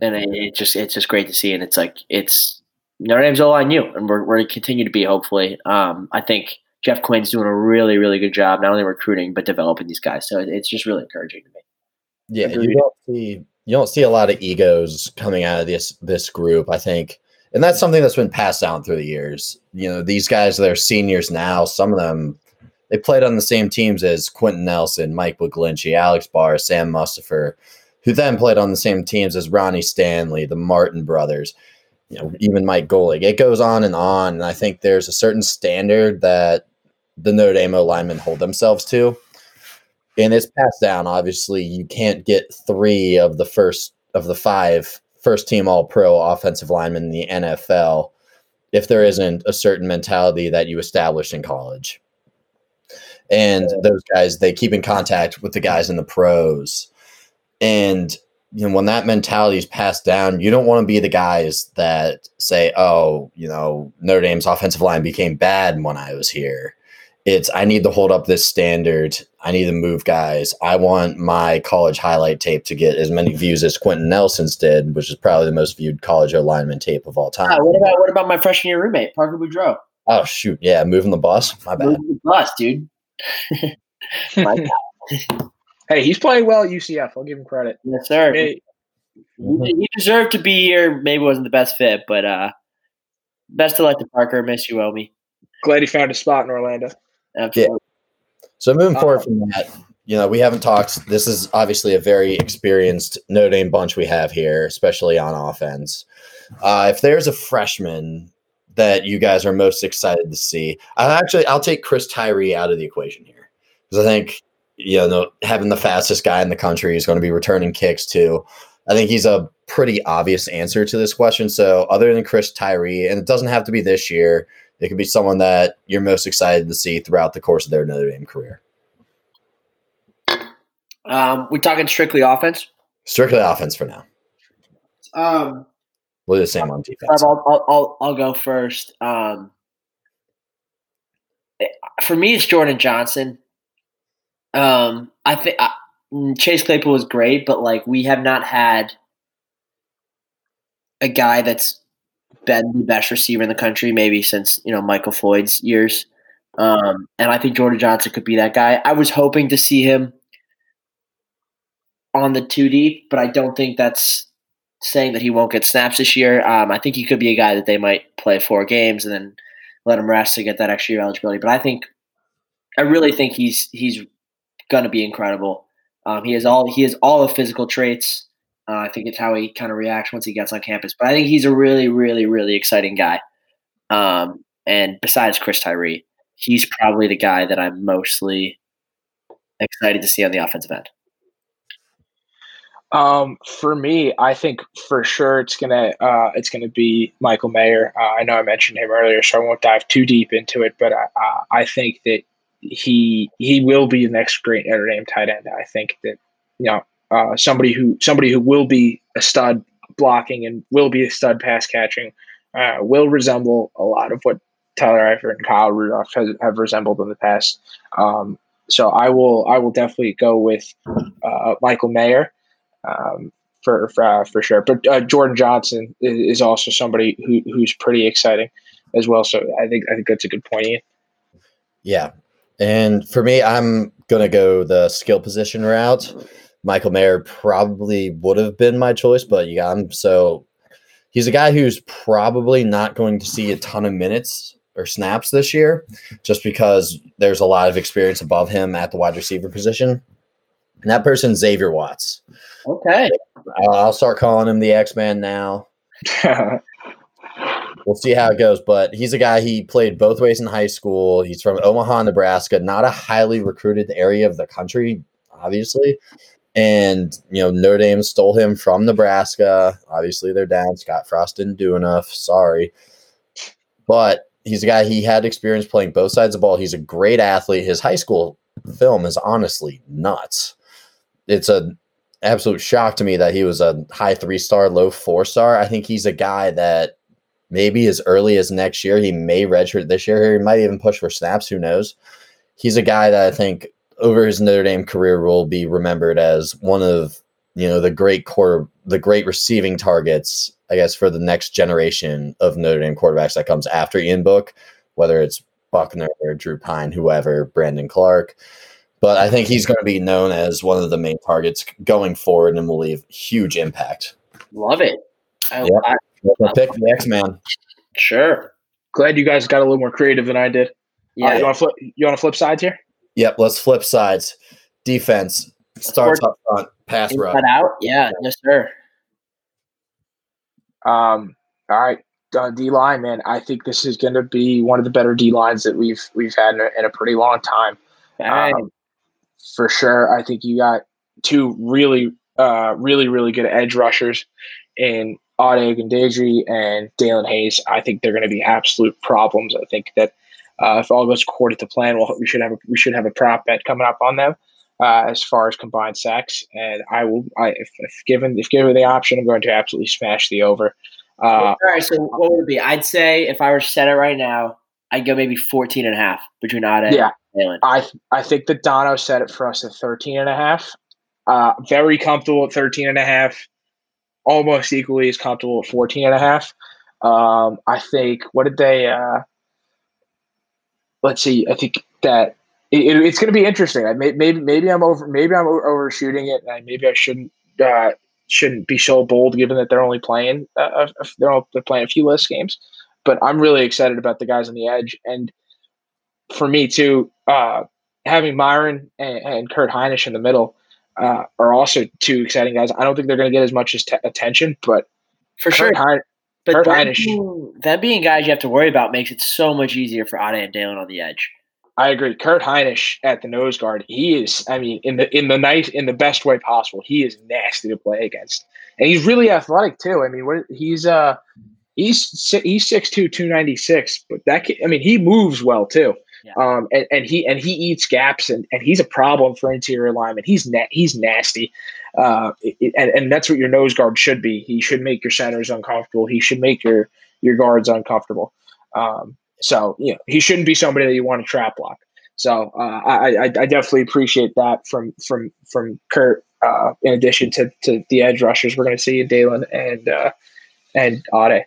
And it, it just it's just great to see, and it's like it's Notre Dame's all on you, and we're we're going to continue to be. Hopefully, um, I think Jeff Quinn's doing a really really good job, not only recruiting but developing these guys. So it's just really encouraging to me. Yeah, you don't see you don't see a lot of egos coming out of this this group. I think, and that's something that's been passed down through the years. You know, these guys that are seniors now, some of them they played on the same teams as Quenton Nelson, Mike McGlinchey, Alex Barr, Sam Mustipher who then played on the same teams as Ronnie Stanley, the Martin brothers, you know, even Mike Golic. It goes on and on. And I think there's a certain standard that the Notre Dame linemen hold themselves to. And it's passed down. Obviously, you can't get three of the first of the five first team all pro offensive linemen in the NFL if there isn't a certain mentality that you establish in college. And those guys, they keep in contact with the guys in the pros and you know, when that mentality is passed down, you don't want to be the guys that say, "Oh, you know, Notre Dame's offensive line became bad when I was here." It's I need to hold up this standard. I need to move guys. I want my college highlight tape to get as many views as Quenton Nelson's did, which is probably the most viewed college alignment tape of all time. Yeah, what about what about my freshman year roommate Parker Boudreaux? Oh shoot, yeah, moving the bus. My bad. Moving the bus, dude. my Hey, he's playing well at UCF. I'll give him credit. Yes, sir. Hey. He deserved to be here. Maybe wasn't the best fit, but uh, best of luck to Parker. Miss you, Omi. Glad he found a spot in Orlando. Absolutely. Yeah. So moving forward from that, you know, we haven't talked. This is obviously a very experienced Notre Dame bunch we have here, especially on offense. Uh, if there's a freshman that you guys are most excited to see, I actually I'll take Chris Tyree out of the equation here because I think you know, having the fastest guy in the country is going to be returning kicks too. I think he's a pretty obvious answer to this question. So, other than Chris Tyree, and it doesn't have to be this year, it could be someone that you're most excited to see throughout the course of their Notre Dame career. Um, we talking strictly offense? Strictly offense for now. Um, we'll do the same on defense. I'll, I'll, I'll, I'll go first. Um, for me, it's Jordan Johnson. Um, I think Chase Claypool was great, but like we have not had a guy that's been the best receiver in the country, maybe since you know Michael Floyd's years. Um, and I think Jordan Johnson could be that guy. I was hoping to see him on the two deep, but I don't think that's saying that he won't get snaps this year. Um, I think he could be a guy that they might play four games and then let him rest to get that extra year eligibility. But I think I really think he's he's going to be incredible. Um, he has all he has all the physical traits. Uh, I think it's how he kind of reacts once he gets on campus. But I think he's a really, really, really exciting guy. Um, and besides Chris Tyree, he's probably the guy that I'm mostly excited to see on the offensive end. Um, for me, I think for sure it's gonna uh, it's gonna be Michael Mayer. Uh, I know I mentioned him earlier, so I won't dive too deep into it. But I, uh, I think that he he will be the next great Notre Dame tight end. I think that you know uh, somebody who somebody who will be a stud blocking and will be a stud pass catching uh, will resemble a lot of what Tyler Eifert and Kyle Rudolph has, have resembled in the past. Um, so I will I will definitely go with uh, Michael Mayer um, for for, uh, for sure. But uh, Jordan Johnson is, also somebody who, who's pretty exciting as well. So I think I think that's a good point. Ian. Yeah, and for me, I'm gonna go the skill position route. Michael Mayer probably would have been my choice, but you got him. So he's a guy who's probably not going to see a ton of minutes or snaps this year, just because there's a lot of experience above him at the wide receiver position. And that person's Xavier Watts. Okay. I'll start calling him the X Man now. we'll see how it goes. But he's a guy he played both ways in high school. He's from Omaha, Nebraska, not a highly recruited area of the country, obviously. And you know, Notre Dame stole him from Nebraska. Obviously, they're down. Scott Frost didn't do enough. Sorry. But he's a guy he had experience playing both sides of the ball. He's a great athlete. His high school film is honestly nuts. It's a absolute shock to me that he was a high three star, low four star. I think he's a guy that maybe as early as next year, he may redshirt this year. He might even push for snaps. Who knows? He's a guy that I think over his Notre Dame career will be remembered as one of you know the great quarter, the great receiving targets. I guess for the next generation of Notre Dame quarterbacks that comes after Ian Book, whether it's Buckner, or Drew Pyne, whoever, Brendon Clark. But I think he's going to be known as one of the main targets going forward and will leave huge impact. Love it. I, yep. I, I, pick the X Man. Sure. Glad you guys got a little more creative than I did. Yeah. Right, you want to flip? You want to flip sides here? Yep. Let's flip sides. Defense starts up front. Pass rush. out. Yeah. Yes, sir. Um. All right. Uh, D line, man. I think this is going to be one of the better D lines that we've we've had in a, in a pretty long time. Um, for sure. I think you got two really, uh, really, really good edge rushers in Ade Ogundeji and Daelin Hayes. I think they're going to be absolute problems. I think that uh, if all goes according to plan, well, we should have a, we should have a prop bet coming up on them uh, as far as combined sacks. And I will, I, if, if, given if given the option, I'm going to absolutely smash the over. Uh, all right. So what would it be? I'd say if I were to set it right now, I'd go maybe 14 and a half between Ade yeah. I I think that Dono set it for us at 13 and a half. Uh, very comfortable at 13 and a half. Almost equally as comfortable at 14 and a half. Um, I think what did they uh, let's see, I think that it, it, it's going to be interesting. I may, maybe maybe I'm over maybe I'm overshooting it and maybe I shouldn't uh, shouldn't be so bold given that they're only playing uh, they're, all, they're playing a few less games. But I'm really excited about the guys on the edge and for me too, uh, having Myron and, and, Kurt Heinisch in the middle uh, are also two exciting guys. I don't think they're going to get as much as t- attention, but for Kurt sure. But Kurt that being, that being guys you have to worry about makes it so much easier for Ade and Daelin on the edge. I agree. Kurt Heinisch at the nose guard, he is. I mean, in the in the nice in the best way possible, he is nasty to play against, and he's really athletic too. I mean, what he's uh he's he's six two two ninety six, but that I mean he moves well too. Yeah. Um, and, and he and he eats gaps and, and he's a problem for interior alignment. He's na- he's nasty. Uh, it, and, and that's what your nose guard should be. He should make your centers uncomfortable. He should make your your guards uncomfortable. Um, so you know he shouldn't be somebody that you want to trap block. So uh, I, I, I definitely appreciate that from from from Kurt. Uh, in addition to, to the edge rushers, we're going to see Daelin and uh, and Ade.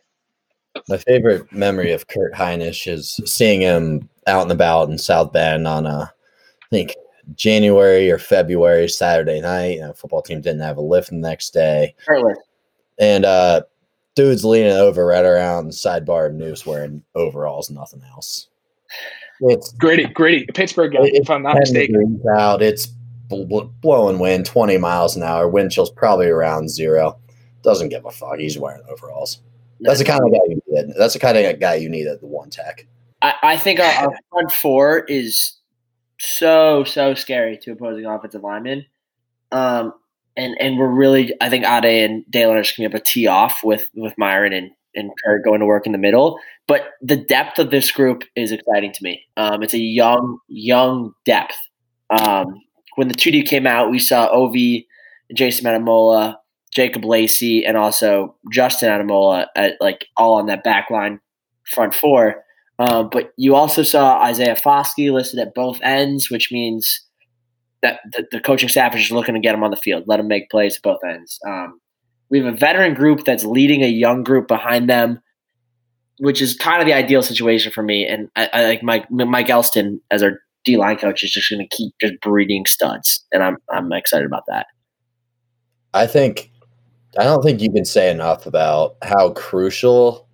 My favorite memory of Kurt Heinisch is seeing him out and about in South Bend on a, I think January or February Saturday night. You know, football team didn't have a lift the next day. Early. And uh, dude's leaning over right around the sidebar of Noose wearing overalls, nothing else. It's gritty, gritty. Pittsburgh guy, if I'm not mistaken. Out, it's blowing wind, 20 miles an hour. Wind chill's probably around zero. Doesn't give a fuck. He's wearing overalls. That's the kind of guy you need. That's the kind of guy you need at the one tech. I, I think our, our, front four is so so scary to opposing offensive linemen. Um, and and we're really I think Ade and Daelin are just gonna be able to tee off with with Myron and and Kurt going to work in the middle. But the depth of this group is exciting to me. Um, it's a young young depth. Um, when the two D came out, we saw Ov, Jason Ademilola, Jacob Lacey, and also Justin Ademilola at like all on that back line front four. Uh, but you also saw Isaiah Foskey listed at both ends, which means that the, the, coaching staff is just looking to get him on the field, let him make plays at both ends. Um, we have a veteran group that's leading a young group behind them, which is kind of the ideal situation for me. And I, I like Mike Mike Elston as our D line coach is just going to keep just breeding studs, and I'm I'm excited about that. I think I don't think you can say enough about how crucial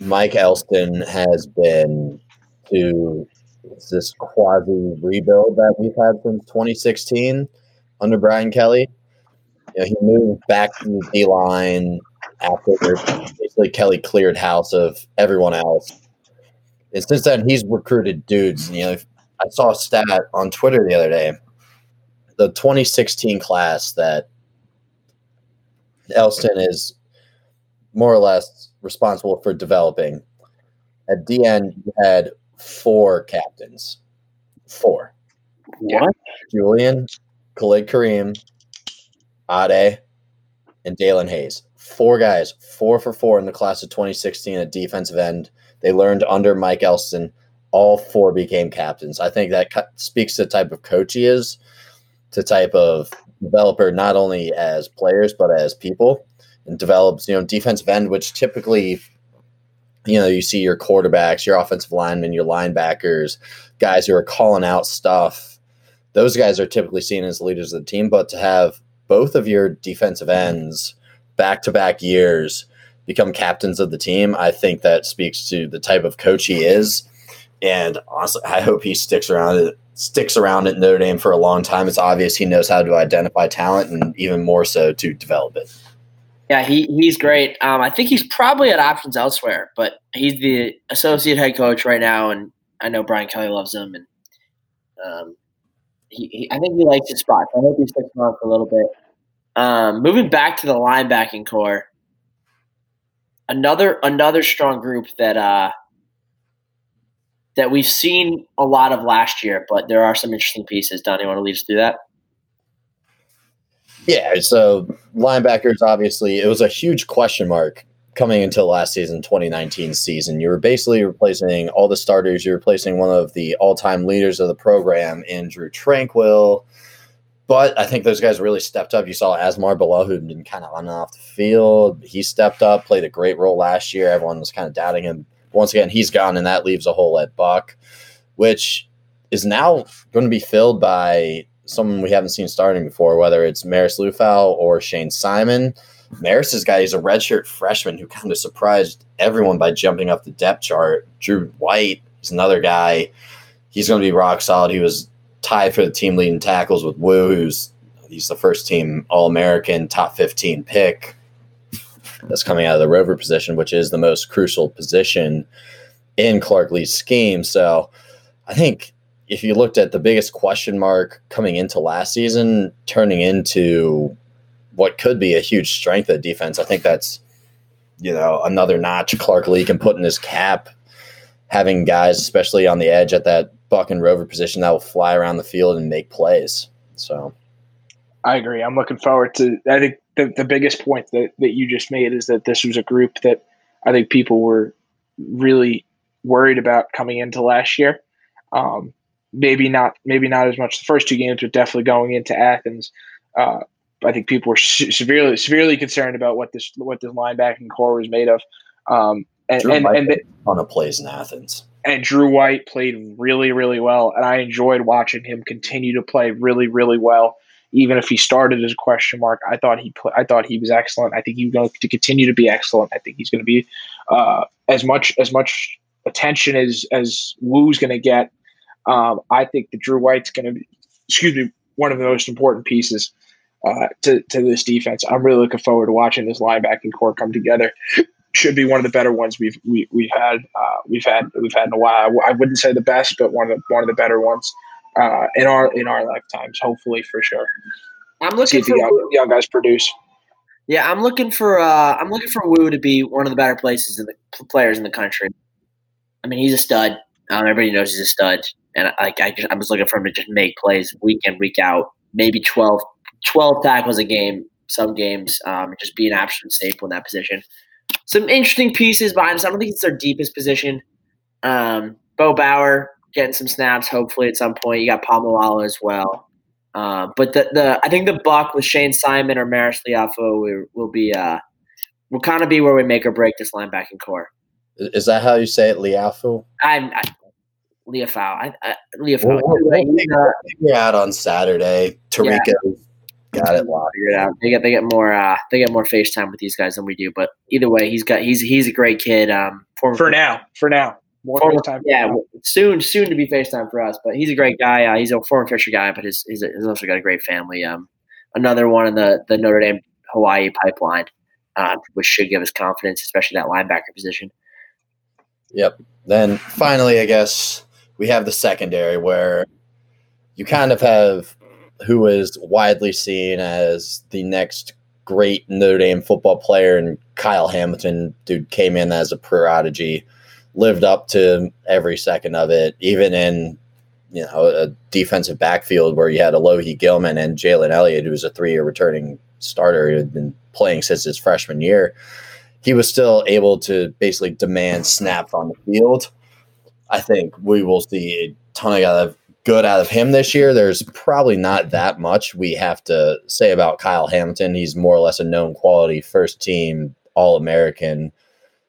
Mike Elston has been to this quasi rebuild that we've had since 2016 under Brian Kelly. You know, he moved back to the line after basically Kelly cleared house of everyone else. And since then, he's recruited dudes. You know, I saw a stat on Twitter the other day. The 2016 class that Elston is more or less responsible for developing. At DN, you had four captains. Four. What? Julian, Khalid Kareem, Ade, and Daelin Hayes. Four guys, four for four in the class of 2016 at defensive end. They learned under Mike Elston. All four became captains. I think that speaks to the type of coach he is, to type of developer, not only as players, but as people develops, you know, defensive end, which typically, you know, you see your quarterbacks, your offensive linemen, your linebackers, guys who are calling out stuff. Those guys are typically seen as leaders of the team, but to have both of your defensive ends back to back years become captains of the team, I think that speaks to the type of coach he is. And honestly, I hope he sticks around it sticks around at Notre Dame for a long time. It's obvious he knows how to identify talent and even more so to develop it. Yeah, he, he's great. Um, I think he's probably at options elsewhere, but he's the associate head coach right now, and I know Brian Kelly loves him, and um, he, he, I think he likes his spot. I hope he sticks around for a little bit. Um, moving back to the linebacking core, another another strong group that uh, that we've seen a lot of last year, but there are some interesting pieces. Don, you want to lead us through that? Yeah, so linebackers, obviously, it was a huge question mark coming into last season, 2019 season. You were basically replacing all the starters. You're replacing one of the all time leaders of the program, Andrew Tranquill. But I think those guys really stepped up. You saw Asmar Bilal, who'd been kind of on and off the field. He stepped up, played a great role last year. Everyone was kind of doubting him. Once again, he's gone, and that leaves a hole at Buck, which is now going to be filled by someone we haven't seen starting before, whether it's Maris Liufau or Shane Simon. Maris's guy, he's a redshirt freshman who kind of surprised everyone by jumping up the depth chart. Drew White is another guy. He's going to be rock solid. He was tied for the team leading tackles with Wu, who's he's the first team All American, top 15 pick that's coming out of the rover position, which is the most crucial position in Clark Lea's scheme. So I think if you looked at the biggest question mark coming into last season, turning into what could be a huge strength of defense, I think that's you know another notch Clark Lea can put in his cap. Having guys, especially on the edge at that buck and rover position, that will fly around the field and make plays. So, I agree. I'm looking forward to. I think the, the biggest point that, that you just made is that this was a group that I think people were really worried about coming into last year. Um, maybe not maybe not as much the first two games, but definitely going into Athens. Uh, I think people were severely severely concerned about what this what this linebacking core was made of. Um, and Drew and, and on a plays in Athens. And Drew White played really really well, and I enjoyed watching him continue to play really really well. Even if he started as a question mark, I thought he put, I thought he was excellent. I think he's going to continue to be excellent. I think he's going to be uh, as much as much attention as as Wu's going to get um, I think that Drew White's going to be, excuse me, one of the most important pieces uh, to, to this defense. I'm really looking forward to watching this linebacking core come together. Should be one of the better ones we've we, have we have had uh, we've had we've had in a while. I wouldn't say the best, but one of the, one of the better ones uh, in our in our lifetimes. Hopefully, for sure. I'm looking for young, young, guys produce. Yeah, I'm looking for uh, I'm looking for Wu to be one of the better places in the players in the country. I mean, he's a stud. Um, everybody knows he's a stud, and like I, just, I was looking for him to just make plays week in week out. Maybe 12, 12 tackles a game. Some games, um, just be an absolute staple in that position. Some interesting pieces behind us. I don't think it's their deepest position. Um, Bo Bauer getting some snaps, hopefully at some point. You got Paul Moala as well. Uh, but the, the I think the buck with Shane Simon or Maris Liufau will, will be uh, will kind of be where we make or break this linebacking core. Is that how you say it, Liufau? I'm I, Liufau. I, I, Liufau. We'll, we'll, we'll out on Saturday. Tariko yeah. got it locked. Figured out. They get they get more uh, they get more FaceTime with these guys than we do. But either way, he's got he's he's a great kid. Um, for, for now, for now. More former, FaceTime. Yeah, soon, soon to be FaceTime for us. But he's a great guy. Uh, he's a former Fisher guy, but he's, he's, he's, also got a great family. Um, another one in the the Notre Dame Hawaii pipeline, uh, which should give us confidence, especially that linebacker position. Yep. Then finally, I guess we have the secondary where you kind of have who is widely seen as the next great Notre Dame football player, and Kyle Hamilton, dude, came in as a prodigy lived up to every second of it, even in you know a defensive backfield where you had Alohi Gilman and Jalen Elliott, who was a three-year returning starter who had been playing since his freshman year. He was still able to basically demand snaps on the field. I think we will see a ton of good out of him this year. There's probably not that much we have to say about Kyle Hamilton. He's more or less a known quality first team All American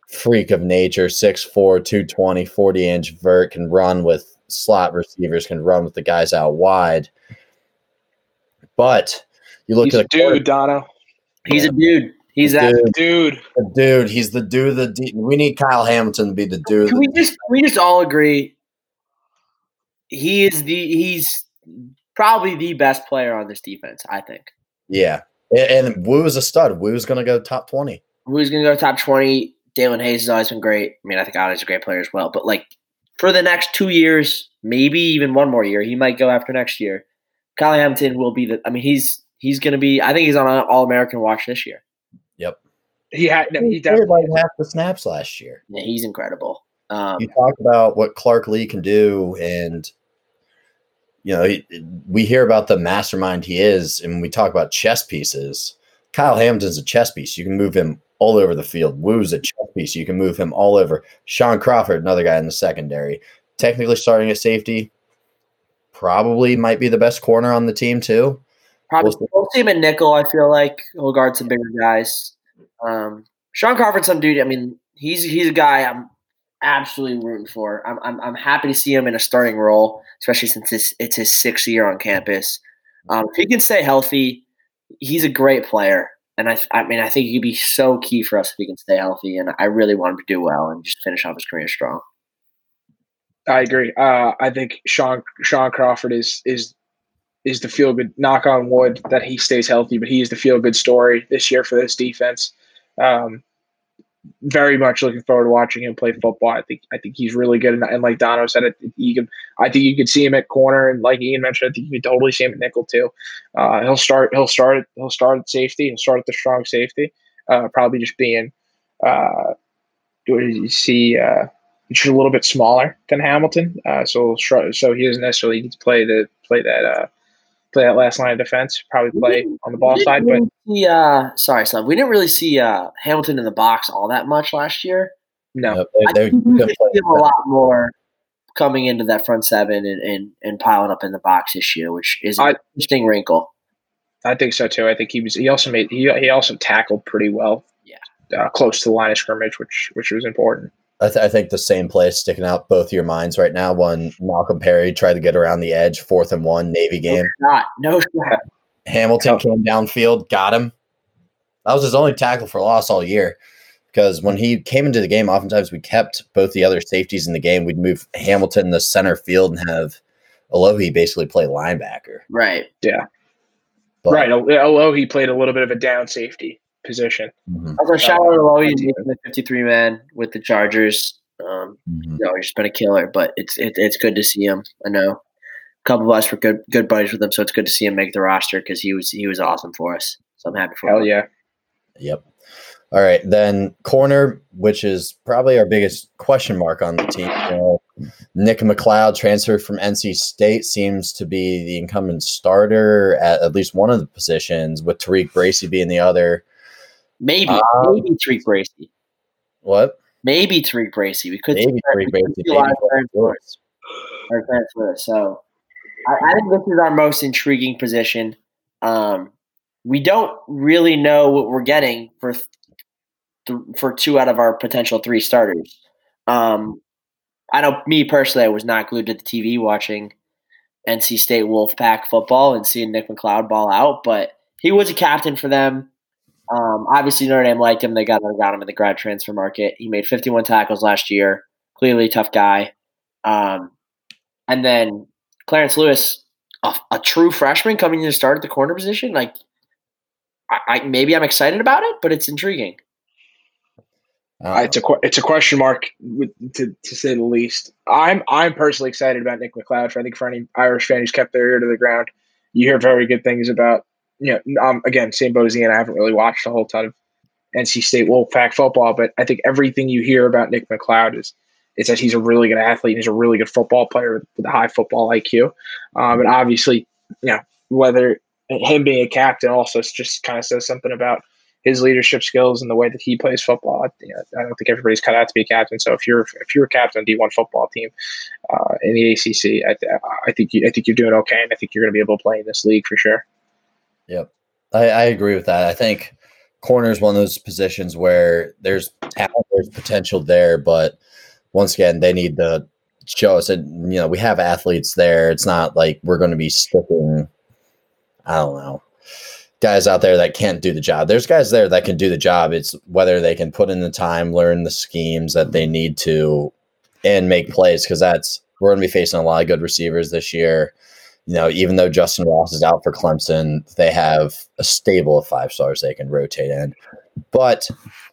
freak of nature, 6'4, 220, 40 inch vert, can run with slot receivers, can run with the guys out wide. But you look he's at the dude, Dono. He's a dude. He's that dude. The dude. He's the dude. The de- we need Kyle Hamilton to be the dude. Can we just we just all agree? He is the he's probably the best player on this defense. I think. Yeah, and, and Wu is a stud. Wu is going to go top twenty. Wu's going to go top twenty. Daelin Hayes has always been great. I mean, I think Otto's a great player as well. But like for the next two years, maybe even one more year, he might go after next year. Kyle Hamilton will be the. I mean, he's he's going to be. I think he's on an All American watch this year. Yep. He had. No, he definitely like half the snaps last year. Yeah, he's incredible. Um, you talk about what Clark Lea can do, and you know we hear about the mastermind he is, and we talk about chess pieces. Kyle Hamilton's a chess piece. You can move him all over the field. Wu's a chess piece. You can move him all over. Shaun Crawford, another guy in the secondary. Technically starting at safety, probably might be the best corner on the team too. Probably we'll, we'll see him in nickel. I feel like he'll guard some bigger guys. Um, Shaun Crawford, some dude. I mean, he's he's a guy I'm absolutely rooting for. I'm I'm, I'm happy to see him in a starting role, especially since it's, it's his sixth year on campus. Um, if he can stay healthy, he's a great player. And I, I mean, I think he'd be so key for us if he can stay healthy. And I really want him to do well and just finish off his career strong. I agree. Uh, I think Shaun Shaun Crawford is is is the feel good. Knock on wood that he stays healthy, but he is the feel good story this year for this defense. Um, very much looking forward to watching him play football. I think I think he's really good, and, and like Dono said, it you can. I think you could see him at corner, and like Ian mentioned, I think you could totally see him at nickel too. Uh, he'll start. He'll start. He'll start at safety. He'll start at the strong safety. Uh, probably just being. Uh, you see? Uh, just a little bit smaller than Hamilton, uh, so so he doesn't necessarily need to play the play that uh, play that last line of defense, probably play on the ball side. But see, uh, sorry, Slim, we didn't really see uh, Hamilton in the box all that much last year. No, yep, they, they, see a lot more coming into that front seven and, and, and piling up in the box this year, which is an I, interesting wrinkle. I think so too. I think he was. He also made. He he also tackled pretty well. Yeah, uh, close to the line of scrimmage, which which was important. I, th- I, think the same play sticking out both your minds right now. When Malcolm Perry tried to get around the edge, fourth and one, Navy game. No shot. No shot. Hamilton came downfield, got him. That was his only tackle for loss all year. Because when he came into the game, oftentimes we kept both the other safeties in the game. We'd move Hamilton the center field and have Alohi basically play linebacker. Right. Yeah. But, right. Alohi played a little bit of a down safety position. Mm-hmm. Also, shout out to Lowy the 53 man with the Chargers. Um, mm-hmm. You know, he's been a killer, but it's it, it's good to see him. I know. a couple of us were good good buddies with him, so it's good to see him make the roster because he was he was awesome for us. So I'm happy for Hell him. yeah. Yep. All right, then corner, which is probably our biggest question mark on the team. You know, Nick McCloud, transferred from NC State, seems to be the incumbent starter at at least one of the positions, with Tariq Bracy being the other. Maybe Um, maybe Tariq Bracy. What? Maybe Tariq Bracy. We could Maybe Tariq Bracy. see a lot maybe Clarence Clarence Lewis. or Clarence Lewis. So I, I think this is our most intriguing position. Um, we don't really know what we're getting for th- for two out of our potential three starters. Um, I know me personally, I was not glued to the TV watching NC State Wolfpack football and seeing Nick McCloud ball out, but he was a captain for them. Um, obviously, Notre Dame liked him. They got, got him in the grad transfer market. He made 51 tackles last year. Clearly, a tough guy. Um, and then Clarence Lewis, a, a true freshman coming in to start at the corner position. Like, I, I maybe I'm excited about it, but it's intriguing. Uh, it's a it's a question mark to to say the least. I'm I'm personally excited about Nick McCloud. I think for any Irish fan who's kept their ear to the ground, you hear very good things about. You know, um, again, same boat as Ian. I haven't really watched a whole ton of NC State Wolfpack football, but I think everything you hear about Nick McCloud is is that he's a really good athlete. And he's a really good football player with, a high football IQ, um, and obviously, you know, whether him being a captain also just kind of says something about his leadership skills and the way that he plays football. I, you know, I don't think everybody's cut out to be a captain. So if you're if you're a captain D one football team uh, in the ACC, I, I think you, I think you're doing okay, and I think you're going to be able to play in this league for sure. Yep, I, I agree with that. I think corner is one of those positions where there's talent, there's potential there, but once again, they need to show us that you know we have athletes there. It's not like we're going to be sticking. I don't know guys out there that can't do the job. There's guys there that can do the job. It's whether they can put in the time, learn the schemes that they need to, and make plays. Because that's we're going to be facing a lot of good receivers this year. You know, even though Justin Ross is out for Clemson, they have a stable of five stars they can rotate in. But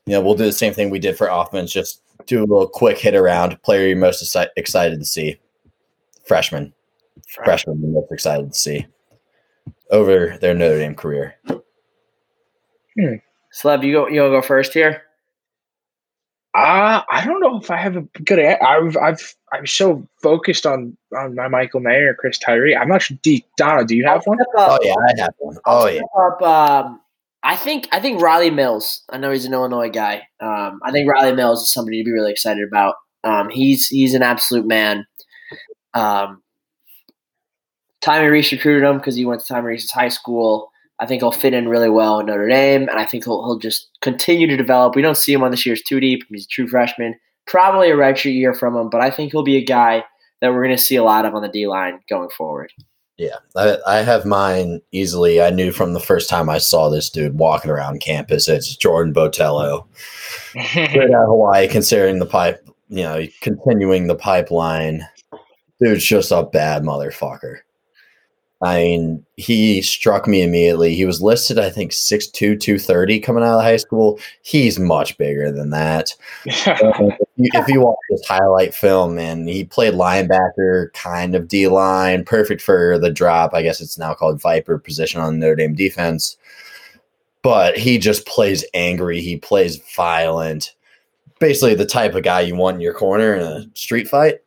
you know, we'll do the same thing we did for offense. Just do a little quick hit around. Player you're most exci- excited to see? Freshman. Freshman. You're most excited to see over their Notre Dame career. Hmm. Sleb, you go. You want to go first here? Uh, I don't know if I have a good. I've I've I'm so focused on on my Michael Mayer, Chris Tyree. I'm not sure. D, Donna, do you have one? Step up- Oh yeah, I have one. I'll Oh yeah. Up, um, I think I think Rylie Mills. I know he's an Illinois guy. Um, I think Rylie Mills is somebody to be really excited about. Um, he's he's an absolute man. Um, Tommy Rees recruited him because he went to Tommy Rees's high school. I think he'll fit in really well in Notre Dame, and I think he'll he'll just continue to develop. We don't see him on this year's two deep. He's a true freshman. Probably a redshirt year from him, but I think he'll be a guy that we're going to see a lot of on the D line going forward. Yeah, I, I have mine easily. I knew from the first time I saw this dude walking around campus, it's Jordan Botelho. Straight out of Hawaii, considering the pipe, you know, continuing the pipeline. Dude's just a bad motherfucker. I mean, he struck me immediately. He was listed, I think, 6'2, 230 coming out of high school. He's much bigger than that. if, you, if you watch his highlight film, man, he played linebacker, kind of D line, perfect for the drop. I guess it's now called Viper position on Notre Dame defense. But he just plays angry. He plays violent. Basically, the type of guy you want in your corner in a street fight.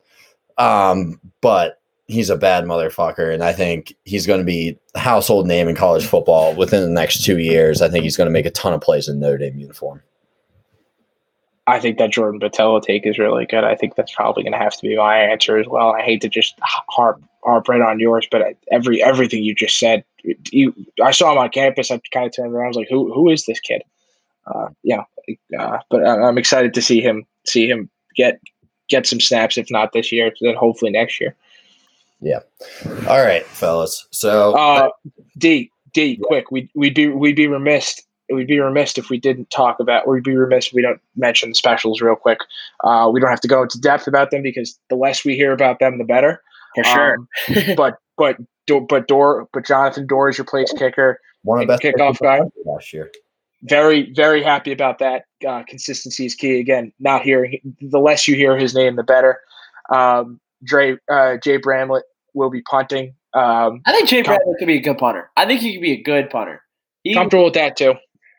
Um, but he's a bad motherfucker, and I think he's going to be household name in college football within the next two years. I think he's going to make a ton of plays in Notre Dame uniform. I think that Jordan Botelho take is really good. I think that's probably going to have to be my answer as well. I hate to just harp harp right on yours, but every everything you just said, you I saw him on campus. I kind of turned around. I was like, who who is this kid? Uh, yeah, uh, but I'm excited to see him see him get get some snaps, if not this year, then hopefully next year. All right, fellas. So Uh, D D quick, we we'd be we'd be remiss we'd be remiss if we didn't talk about we'd be remiss if we don't mention the specials real quick. Uh, we don't have to go into depth about them because the less we hear about them, the better. For sure. Um, but but but Dor but Jonathan Dorr is your place kicker. one of the best kickoff kickers in the guy. last year. Very very happy about that. Uh, consistency is key. Again, not hearing the less you hear his name, the better. Um, Dre uh, Jay Bramlett will be punting. Um, I think Jay Bramlett could be a good punter. I think he could be a good punter. He, comfortable with that too.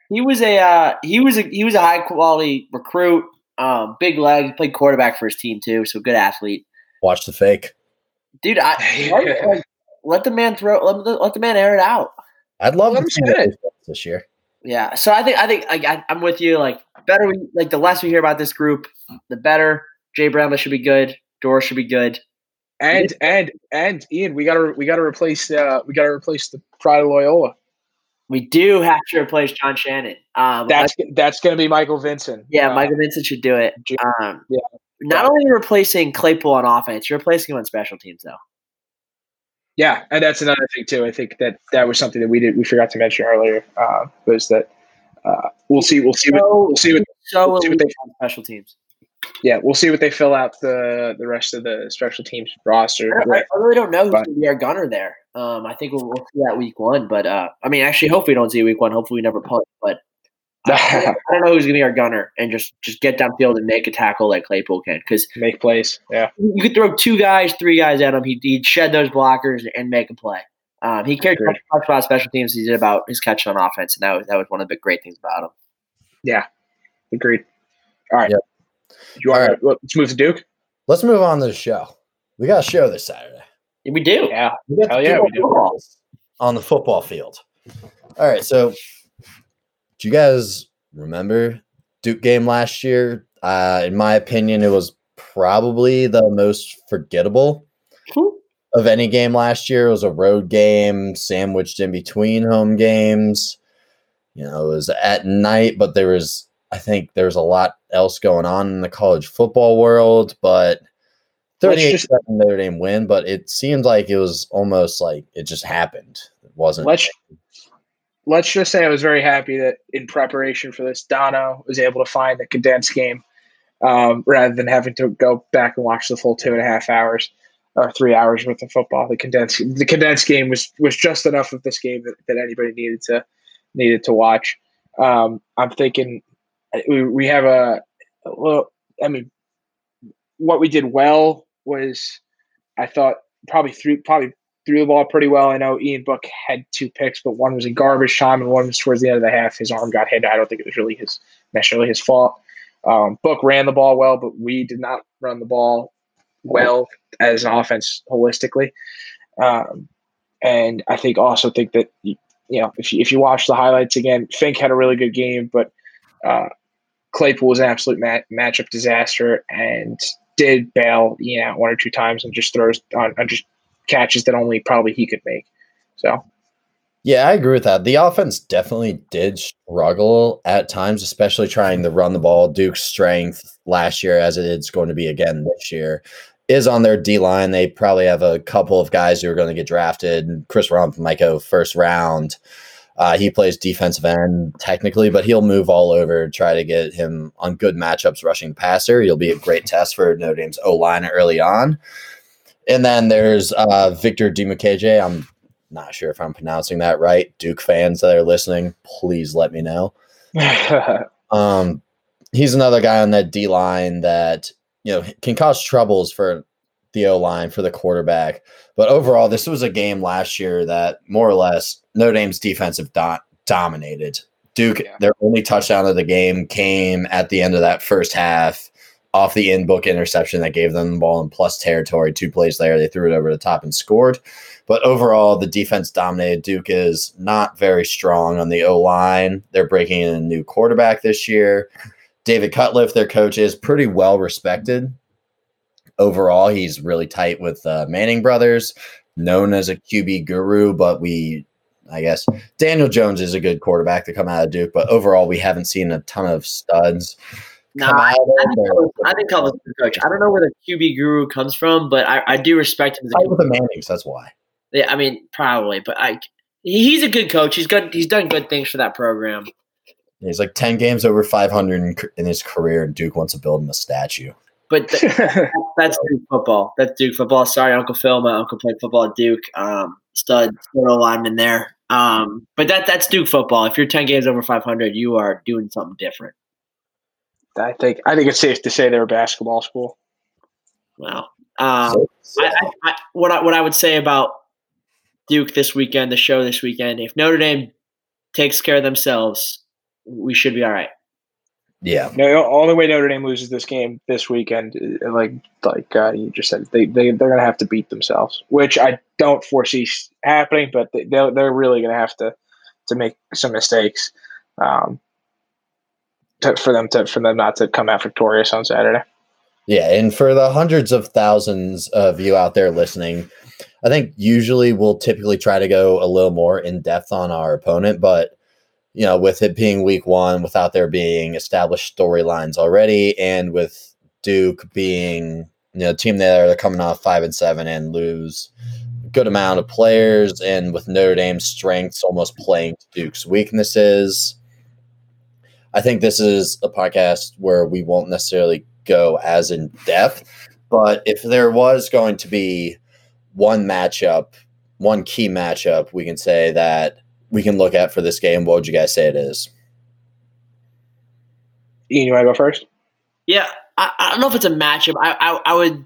He was a uh, he was a he was a high quality recruit. Um, big leg, He played quarterback for his team too, so good athlete. Watch the fake, dude. I let, let the man throw. Let the, let the man air it out. I'd love to see it this year. Yeah, so I think I think I, I'm with you. Like better, we, like the less we hear about this group, the better. Jay Bramlett should be good. Dor should be good. And and and Ian, we gotta we gotta replace uh we gotta replace the Pride of Loyola. We do have to replace John Shannon. Um, that's that's going to be Michael Vinson. Yeah, uh, Michael Vinson should do it. Um, yeah. Not only replacing Claypool on offense, you're replacing him on special teams, though. Yeah, and that's another thing too. I think that that was something that we did we forgot to mention earlier. Uh, was that uh, we'll see we'll see what, we'll see what, so we'll see what they special teams yeah, we'll see what they fill out the the rest of the special teams roster. I, I really don't know who's going to be our gunner there. Um, I think we'll, we'll, see that week one, but uh, I mean, actually, hopefully, we don't see week one. Hopefully, we never punt. But I, I don't know who's going to be our gunner and just just get downfield and make a tackle like Claypool can because make plays. Yeah, you could throw two guys, three guys at him. He'd, he'd shed those blockers and make a play. Um, he cared much about special teams. He did about his catch on offense, and that was that was one of the great things about him. Yeah, agreed. All right. Yep. You want right. to, let's move to Duke. Let's move on to the show. We got a show this Saturday. We do. Yeah. We Hell yeah, we do. On the football field. All right. So, do you guys remember Duke game last year? Uh, in my opinion, it was probably the most forgettable of any game last year. It was a road game sandwiched in between home games. You know, it was at night, but there was I think there's a lot else going on in the college football world, but 38 just, Notre Dame win, but it seemed like it was almost like it just happened. It wasn't. Let's, let's just say I was very happy that in preparation for this, Dono was able to find the condensed game um, rather than having to go back and watch the full two and a half hours or three hours worth of football. The condensed the condensed game was was just enough of this game that, that anybody needed to needed to watch. Um, I'm thinking we, have a well i mean what we did well was i thought probably threw probably threw the ball pretty well. I know ian book had two picks but one was in garbage time and one was towards the end of the half. His arm got hit. I don't think it was really his necessarily his fault. Um, book ran the ball well but we did not run the ball well as an offense holistically. Um, and i think also think that you know if you, if you watch the highlights again Finke had a really good game but uh, Claypool was an absolute mat- matchup disaster and did bail, you one or two times and just throws on, on just catches that only probably he could make. So, yeah, I agree with that. The offense definitely did struggle at times, especially trying to run the ball. Duke's strength last year, as it is going to be again this year, is on their D line. They probably have a couple of guys who are going to get drafted. Chris Rumph might go first round. Uh, he plays defensive end technically, but he'll move all over, try to get him on good matchups rushing the passer. He'll be a great test for Notre Dame's O line early on. And then there's uh, Victor Dimukeje. I'm not sure if I'm pronouncing that right. Duke fans that are listening, please let me know. um, he's another guy on that D line that you know can cause troubles for the O line for the quarterback. But overall, this was a game last year that more or less Notre Dame's defensive do- dominated. Duke, yeah. their only touchdown of the game came at the end of that first half off the Ian Book interception that gave them the ball in plus territory. Two plays later, they threw it over the top and scored. But overall, the defense dominated. Duke is not very strong on the O line. They're breaking in a new quarterback this year. David Cutcliffe, their coach, is pretty well respected. Overall, he's really tight with uh, Manning brothers, known as a QB guru, but we I guess Daniel Jones is a good quarterback to come out of Duke, but overall, we haven't seen a ton of studs. No, I, I, think Cutcliffe's a coach. I don't know where the QB guru comes from, but I, I do respect him. With the Mannings, that's why. Yeah, I mean, probably, but I he's a good coach. He's good. He's done good things for that program. He's like ten games over five hundred in, his career, and Duke wants to build him a statue. But that's Duke football. That's Duke football. Sorry, Uncle Phil. My uncle played football at Duke. Um, stud, stud lineman there. Um, but that that's Duke football. If you're ten games over 500, you are doing something different. I think I think it's safe to say they're a basketball school. Well, Um, so, yeah. I, I, what I, what I would say about Duke this weekend, the show this weekend, if Notre Dame takes care of themselves, we should be all right. Yeah. No, all the way Notre Dame loses this game this weekend, uh, like like uh, you just said, they they they're gonna have to beat themselves, which I don't foresee happening, but they they're, they're really gonna have to to make some mistakes, um, to, for them to for them not to come out victorious on Saturday. Yeah, and for the hundreds of thousands of you out there listening, I think usually we'll typically try to go a little more in depth on our opponent, but you know, with it being week one, without there being established storylines already, and with Duke being you know, team there that are coming off five and seven and lose good amount of players, and with Notre Dame's strengths almost playing Duke's weaknesses. I think this is a podcast where we won't necessarily go as in depth, but if there was going to be one matchup, one key matchup, we can say that we can look at for this game. What would you guys say it is? Ian, you want to go first? Yeah, I, I don't know if it's a matchup. I I, I would.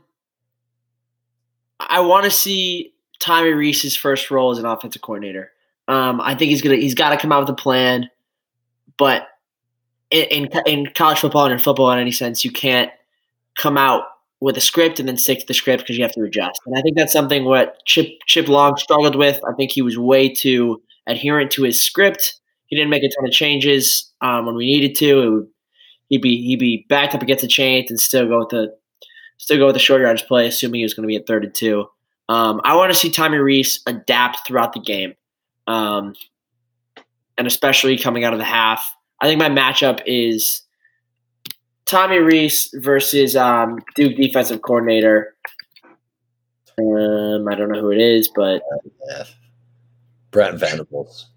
I want to see Tommy Rees's first role as an offensive coordinator. Um, I think he's gonna he's got to come out with a plan, but in, in, in college football and in football in any sense, you can't come out with a script and then stick to the script because you have to adjust. And I think that's something what Chip Chip Long struggled with. I think he was way too adherent to his script. He didn't make a ton of changes um, when we needed to. Would, he'd be he'd be backed up against the chain and still go with the still go with the short yardage play, assuming he was going to be at third and two. Um, I want to see Tommy Rees adapt throughout the game, um, and especially coming out of the half. I think my matchup is Tommy Rees versus um, Duke defensive coordinator. Um, I don't know who it is, but uh, Brent Venables.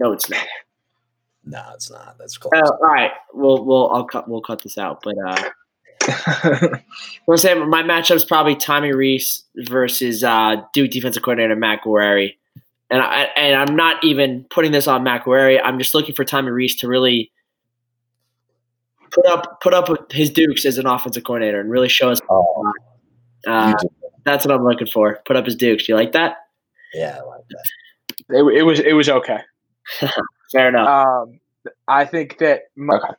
No, it's not. No, it's not. That's close. Uh, all right, we'll we'll I'll cut we'll cut this out. But uh, I'm say my matchup is probably Tommy Rees versus uh, Duke defensive coordinator Matt Guerrieri. And I and I'm not even putting this on Matt Guerrieri. I'm just looking for Tommy Rees to really put up put up with his Dukes as an offensive coordinator and really show us. Oh, uh, that's what I'm looking for. Put up his Dukes. You like that? Yeah, I like that. It, it was it was okay. Fair enough. Um, I think that my, okay.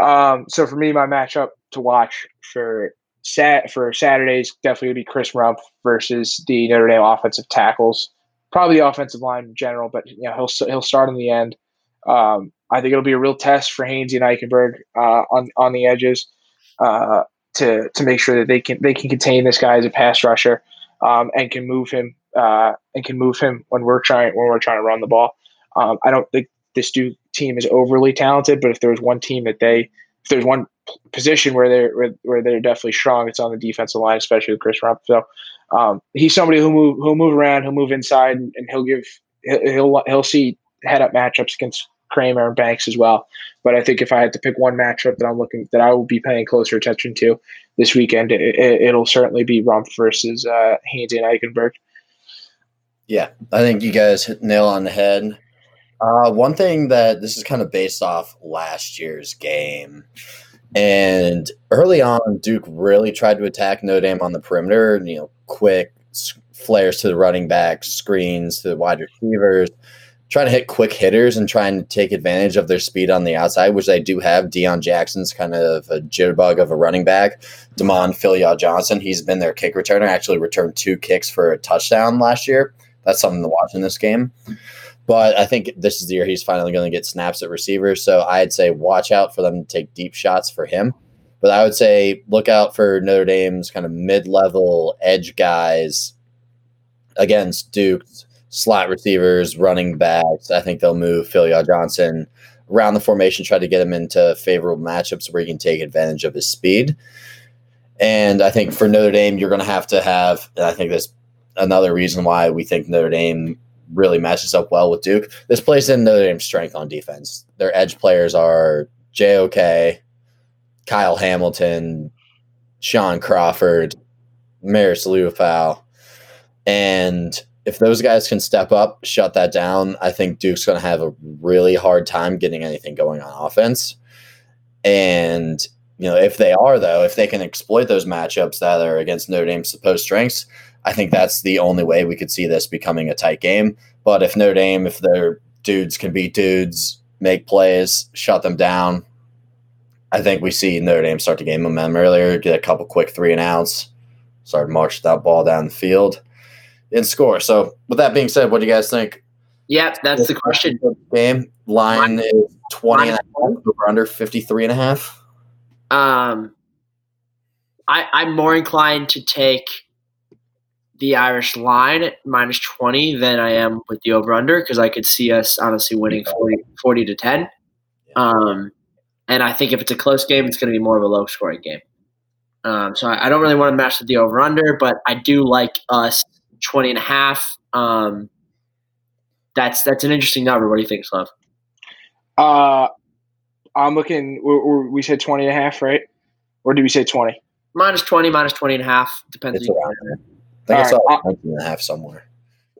Um, so for me, my matchup to watch for sat for Saturdays definitely would be Chris Rumph versus the Notre Dame offensive tackles. Probably the offensive line in general, but you know he'll he'll start in the end. Um, I think it'll be a real test for Hainsey and Eichenberg uh, on on the edges uh, to to make sure that they can they can contain this guy as a pass rusher um, and can move him uh, and can move him when we're trying when we're trying to run the ball. Um, I don't think this team is overly talented, but if there's one team that they if there's one position where they're where, where they're definitely strong, it's on the defensive line, especially with Chris Rumph. So um, he's somebody who move who'll move around, he'll move inside, and, and he'll give he'll he'll see head up matchups against Kraemer and Banks as well. But I think if I had to pick one matchup that I'm looking that I will be paying closer attention to this weekend, it, will certainly be Rumph versus uh, and Eichenberg. Yeah, I think you guys hit nail on the head. Uh, one thing that this is kind of based off last year's game. And early on, Duke really tried to attack Notre Dame on the perimeter, you know, quick flares to the running backs, screens to the wide receivers, trying to hit quick hitters and trying to take advantage of their speed on the outside, which they do have. Deon Jackson's kind of a jitterbug of a running back. Damond Philyaw Johnson, he's been their kick returner, actually returned two kicks for a touchdown last year that's something to watch in this game. But I think this is the year he's finally going to get snaps at receivers. So I'd say watch out for them to take deep shots for him. But I would say look out for Notre Dame's kind of mid level edge guys against Duke, slot receivers, running backs. I think they'll move Philyaw Johnson around the formation, try to get him into favorable matchups where he can take advantage of his speed. And I think for Notre Dame, you're going to have to have, and I think that's another reason why we think Notre Dame really matches up well with Duke. This plays in Notre Dame's strength on defense. Their edge players are JOK, Kyle Hamilton, Shaun Crawford, Marist Liufau. And if those guys can step up, shut that down, I think Duke's going to have a really hard time getting anything going on offense. And you know, if they are though, if they can exploit those matchups that are against Notre Dame's supposed strengths, I think that's the only way we could see this becoming a tight game. But if Notre Dame, if their dudes can beat dudes, make plays, shut them down, I think we see Notre Dame start to gain momentum earlier, get a couple quick three and outs, start march that ball down the field, and score. So, with that being said, what do you guys think? Yeah, that's the question. Game line is 20 and a half over under 53 and a half. Um, I, I'm more inclined to take the Irish line at minus 20 than I am with the over under because I could see us honestly winning 40, 40 to 10. Um, and I think if it's a close game, it's going to be more of a low scoring game. Um, so I, I, don't really want to match with the over under, but I do like us 20 and a half. Um, that's that's an interesting number. What do you think, Slav? Uh, I'm looking. We said 20 and a half, right? Or did we say 20? Minus 20, minus 20 and a half. Depends. It's around there. I think I saw 19 and a half somewhere.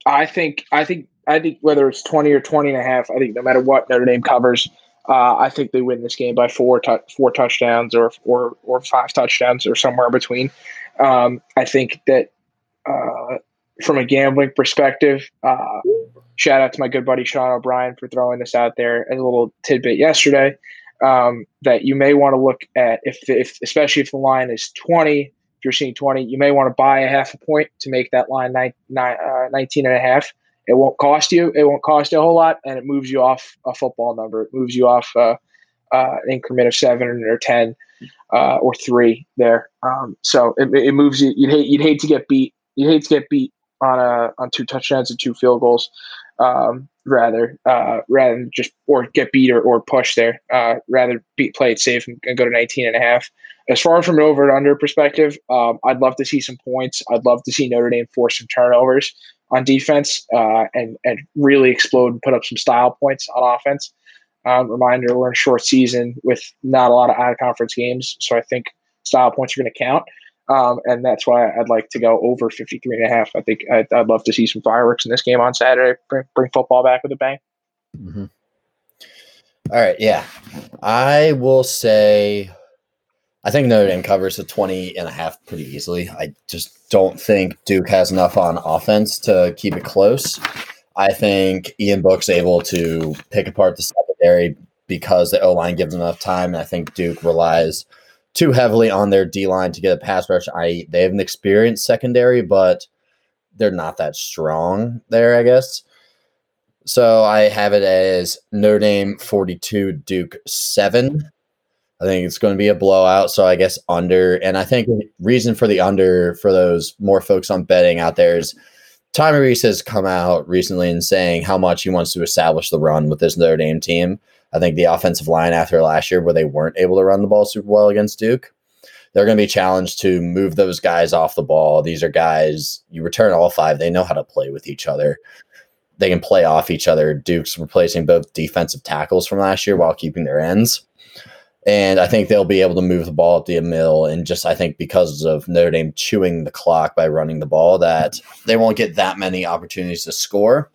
I think, I think, I think whether it's 20 or 20 and a half, I think no matter what Notre Dame covers, uh, I think they win this game by four tu- four touchdowns or or or five touchdowns or somewhere in between. Um, I think that uh, from a gambling perspective, uh, shout out to my good buddy Sean O'Brien for throwing this out there as a little tidbit yesterday. Um, that you may want to look at if, if especially if the line is 20 if you're seeing 20 you may want to buy a half a point to make that line nine, nine, uh, 19 and a half it won't cost you it won't cost you a whole lot and it moves you off a football number it moves you off uh, uh, an increment of seven or 10 uh, or three there um, so it, it moves you you'd hate, you'd hate to get beat you'd hate to get beat on a on two touchdowns and two field goals um, rather uh, rather than just or get beat or, or push there. Uh, rather beat play it safe and, and, go to 19 and a half. As far from an over and under perspective, um, I'd love to see some points. I'd love to see Notre Dame force some turnovers on defense uh, and and really explode and put up some style points on offense. Um, reminder: we're in short season with not a lot of out of conference games, so I think style points are going to count. Um, and that's why I'd like to go over 53 and a half. I think I'd, I'd love to see some fireworks in this game on Saturday. Bring, bring football back with a bang. Mm-hmm. All right. Yeah. I will say, I think Notre Dame covers the 20 and a half pretty easily. I just don't think Duke has enough on offense to keep it close. I think Ian Book's able to pick apart the secondary because the O line gives enough time. And I think Duke relies – too heavily on their D line to get a pass rush. I they have an experienced secondary, but they're not that strong there, I guess. So I have it as Notre Dame 42, Duke 7. I think it's going to be a blowout. So I guess under. And I think reason for the under for those more folks on betting out there is Tommy Rees has come out recently and saying how much he wants to establish the run with this Notre Dame team. I think the offensive line after last year, where they weren't able to run the ball super well against Duke, they're going to be challenged to move those guys off the ball. These are guys, you return all five, they know how to play with each other. They can play off each other. Duke's replacing both defensive tackles from last year while keeping their ends. And I think they'll be able to move the ball at the mill. And just, I think, because of Notre Dame chewing the clock by running the ball, that they won't get that many opportunities to score.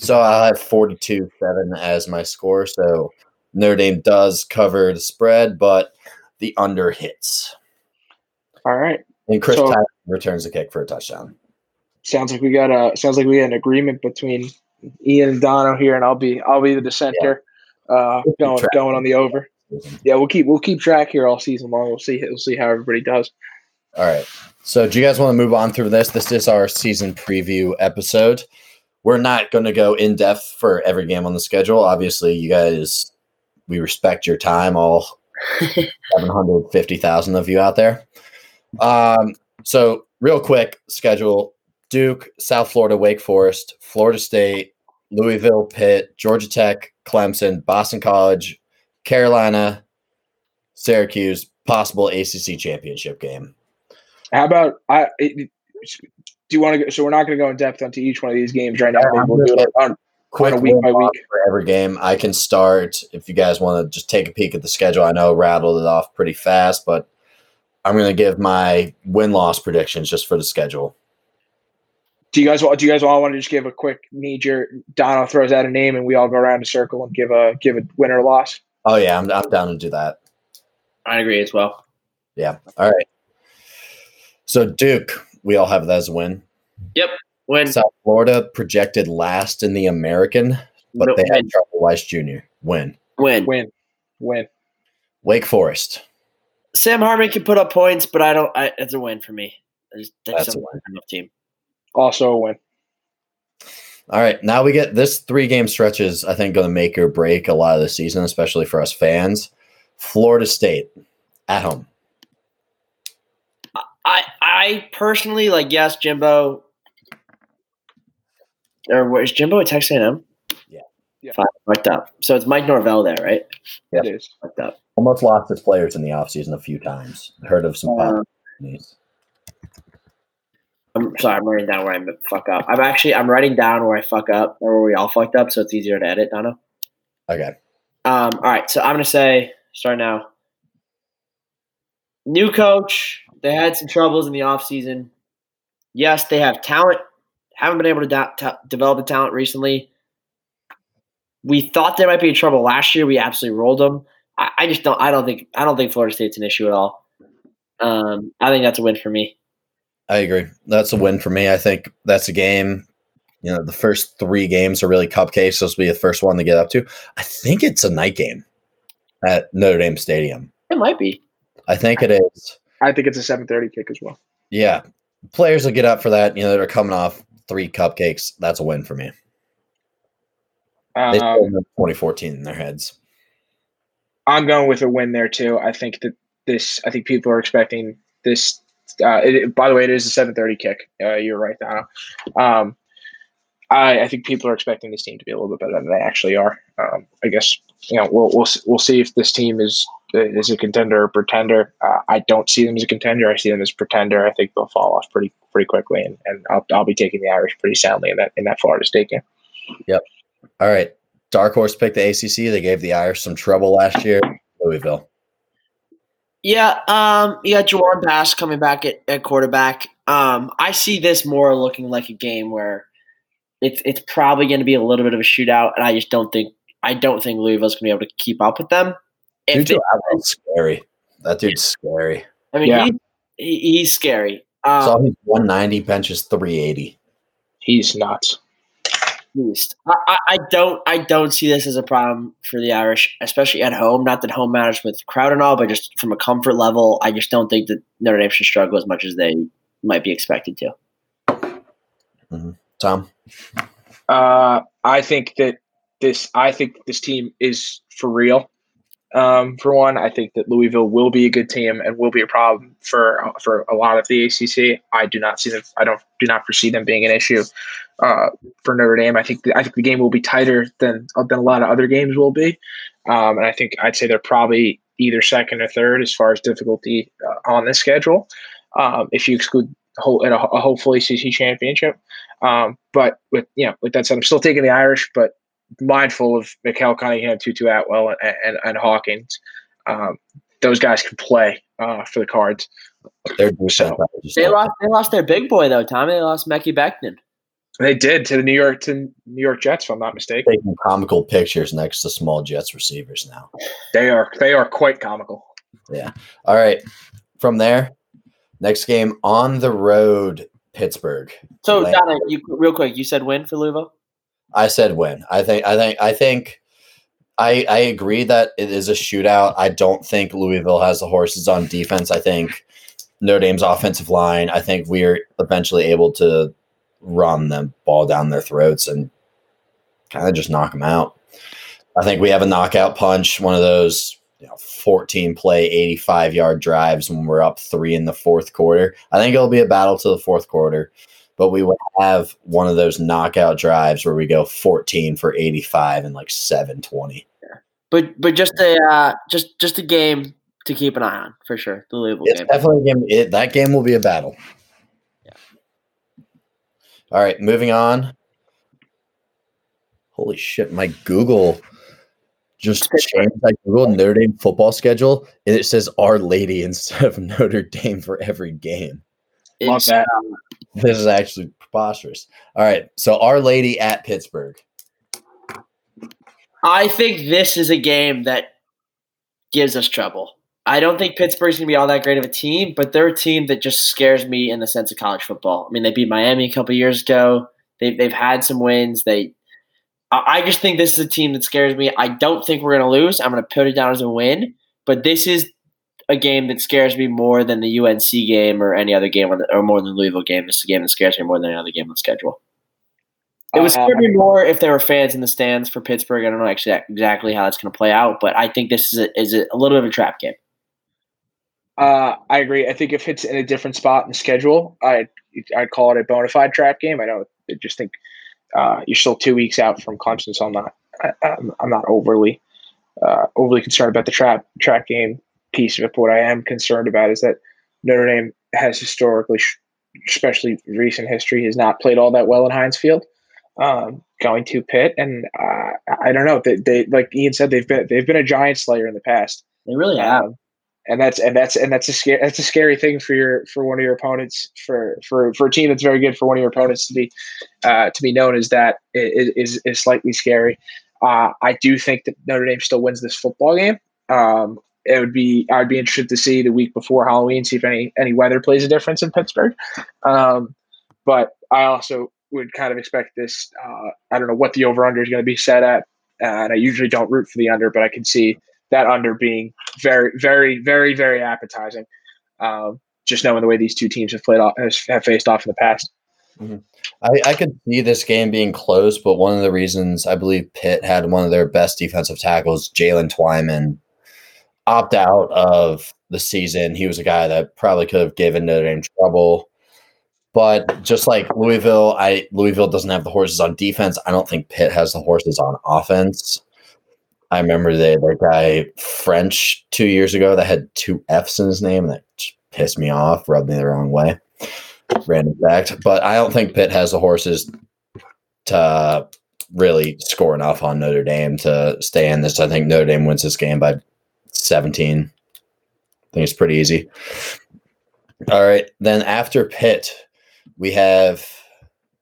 So I'll have 42 7 as my score. So Notre Dame does cover the spread, but the under hits. All right. And Chris so, returns the kick for a touchdown. Sounds like we got a sounds like we got an agreement between Ian and Dono here, and I'll be I'll be the dissenter, yeah. uh, going going on the over. Yeah, we'll keep we'll keep track here all season long. We'll see we'll see how everybody does. All right. So, do you guys want to move on through this? This is our season preview episode we're not going to go in depth for every game on the schedule. Obviously, you guys, we respect your time, all 750,000 of you out there. Um, so, real quick schedule Duke, South Florida, Wake Forest, Florida State, Louisville, Pitt, Georgia Tech, Clemson, Boston College, Carolina, Syracuse, possible ACC championship game. How about I? Do you want to go? So we're not going to go in depth onto each one of these games right now. Yeah, we'll do it on, quick on week by week for every game. I can start if you guys want to just take a peek at the schedule. I know rattled it off pretty fast, but I'm going to give my win loss predictions just for the schedule. Do you guys do you guys all want to just give a quick knee jerk? Dono throws out a name and we all go around a circle and give a give a win or loss. Oh yeah, I'm I'm down to do that. I agree as well. Yeah. All right. So Duke, we all have that as a win. Yep. Win. South Florida projected last in the American, but No, they had win. trouble Weiss Jr. Win. Win. Win. Win. Wake Forest. Sam Hartman can put up points, but I don't. I, it's a win for me. I just, I That's don't a have enough team. Also a win. All right, now we get this three game stretch is I think going to make or break a lot of the season, especially for us fans. Florida State at home. I I personally like yes, Jimbo. Or what is Jimbo at Texas A&M? Yeah. Yeah. Fine, fucked up. So it's Mike Norvell there, right? Yep. It is. Fucked up. Almost lost his players in the offseason a few times. Heard of some Uh, companies. I'm sorry, I'm writing down where I fuck up. I'm actually I'm writing down where I fuck up or where we all fucked up, so it's easier to edit, Dono. Okay. Um, all right, so I'm gonna say start now. New coach. They had some troubles in the offseason. Yes, they have talent. Haven't been able to da- develop the talent recently. We thought there might be in trouble last year. We absolutely rolled them. I, I just don't. I don't think. I don't think Florida State's an issue at all. Um, I think that's a win for me. I agree. That's a win for me. I think that's a game. You know, the first three games are really cupcakes. So this will be the first one to get up to. I think it's a night game at Notre Dame Stadium. It might be. I think it is. I think it's a 7:30 kick as well. Yeah. Players will get up for that. You know, they're coming off three cupcakes. That's a win for me. Um, have 2014 in their heads. I'm going with a win there too. I think that this. I think people are expecting this. Uh, it, by the way, it is a 7:30 kick. Uh, you're right, Dono. Um, I, I think people are expecting this team to be a little bit better than they actually are. Um, I guess you know we'll we'll we'll see if this team is is a contender or pretender. Uh, I don't see them as a contender. I see them as a pretender. I think they'll fall off pretty pretty quickly, and, and I'll, I'll be taking the Irish pretty soundly in that in that Florida State game. Yep. All right. Dark Horse picked the ACC. They gave the Irish some trouble last year. Louisville. Yeah, um, you got Jawon Pass coming back at, at quarterback. Um, I see this more looking like a game where it's it's probably going to be a little bit of a shootout, and I just don't think I don't think Louisville's going to be able to keep up with them. If Dude, they- Atwell's scary. That dude's scary. I mean, Yeah. he, he, he's scary. Um, Saw he's 190, benches 380. He's nuts. least. I, I, I don't I don't see this as a problem for the Irish, especially at home. Not that home matters with crowd and all, but just from a comfort level, I just don't think that Notre Dame should struggle as much as they might be expected to. Tom? Uh, I think that this. I think this team is for real. Um, for one, I think that Louisville will be a good team and will be a problem for for a lot of the ACC. I do not see them. I don't do not foresee them being an issue uh, for Notre Dame. I think the, I think the game will be tighter than than a lot of other games will be, um, and I think I'd say they're probably either second or third as far as difficulty uh, on this schedule. Um, if you exclude whole, a, a hopefully ACC championship. Um, but with you know, with that said, I'm still taking the Irish, but mindful of Malik Cunningham, Tutu Atwell, and and, and Hawkins. Um, those guys can play uh, for the Cards. They're defense. So, They lost they lost their big boy though, Tommy. They lost Mekhi Becton. They did to the New York to New York Jets, if I'm not mistaken. taking comical pictures next to small Jets receivers now. They are they are quite comical. Yeah. All right. From there, next game on the road, Pittsburgh. So Atlanta. Dono, you real quick, you said win for Louisville? I said win. I think I think I think I I agree that it is a shootout. I don't think Louisville has the horses on defense. I think Notre Dame's offensive line, I think we're eventually able to run the ball down their throats and kind of just knock them out. I think we have a knockout punch, one of those you know, 14 play, 85 yard drives when we're up three in the fourth quarter. I think it'll be a battle to the fourth quarter, but we would have one of those knockout drives where we go 14 for 85 and like 720. But but just a uh, just just a game to keep an eye on for sure. The Louisville It's game. definitely a game. It, that game will be a battle. Yeah. All right, moving on. Holy shit, my Google just changed my Google Notre Dame football schedule and it says Our Lady instead of Notre Dame for every game. Love that. This is actually preposterous. All right, so Our Lady at Pittsburgh. I think this is a game that gives us trouble. I don't think Pittsburgh's going to be all that great of a team, but they're a team that just scares me in the sense of college football. I mean, they beat Miami a couple years ago. They've they've had some wins. They, I just think this is a team that scares me. I don't think we're going to lose. I'm going to put it down as a win, but this is a game that scares me more than the UNC game or any other game, the, or more than the Louisville game. This is a game that scares me more than any other game on the schedule. It would scare me more if there were fans in the stands for Pittsburgh. I don't know actually exactly how that's going to play out, but I think this is a, is a, a little bit of a trap game. Uh, I agree. I think if it's in a different spot in the schedule, I'd I'd call it a bona fide trap game. I don't I just think uh, you're still two weeks out from Clemson, so I'm not I, am I'm not overly uh, overly concerned about the trap trap game piece of it. But what I am concerned about is that Notre Dame has historically, especially recent history, has not played all that well in Heinz Field. Um, going to Pitt, and uh, I don't know. They, they like Ian said, they've been they've been a giant slayer in the past. They really have. Um, and that's and that's and that's a scary that's a scary thing for your for one of your opponents for for for a team that's very good for one of your opponents to be uh, to be known as that is is slightly scary. Uh, I do think that Notre Dame still wins this football game. Um, it would be I'd be interested to see the week before Halloween see if any any weather plays a difference in Pittsburgh. Um, but I also would kind of expect this. Uh, I don't know what the over under is going to be set at, and I usually don't root for the under, but I can see that under being very, very, very, very appetizing. Um, just knowing the way these two teams have played off, have faced off in the past. Mm-hmm. I, I could see this game being close, but one of the reasons I believe Pitt had one of their best defensive tackles, Jaylen Twyman, opt out of the season. He was a guy that probably could have given Notre Dame trouble. But just like Louisville, I Louisville doesn't have the horses on defense. I don't think Pitt has the horses on offense. I remember they that guy French two years ago that had two F's in his name that pissed me off, rubbed me the wrong way. Random fact, but I don't think Pitt has the horses to really score enough on Notre Dame to stay in this. I think Notre Dame wins this game by 17. I think it's pretty easy. All right, then after Pitt, we have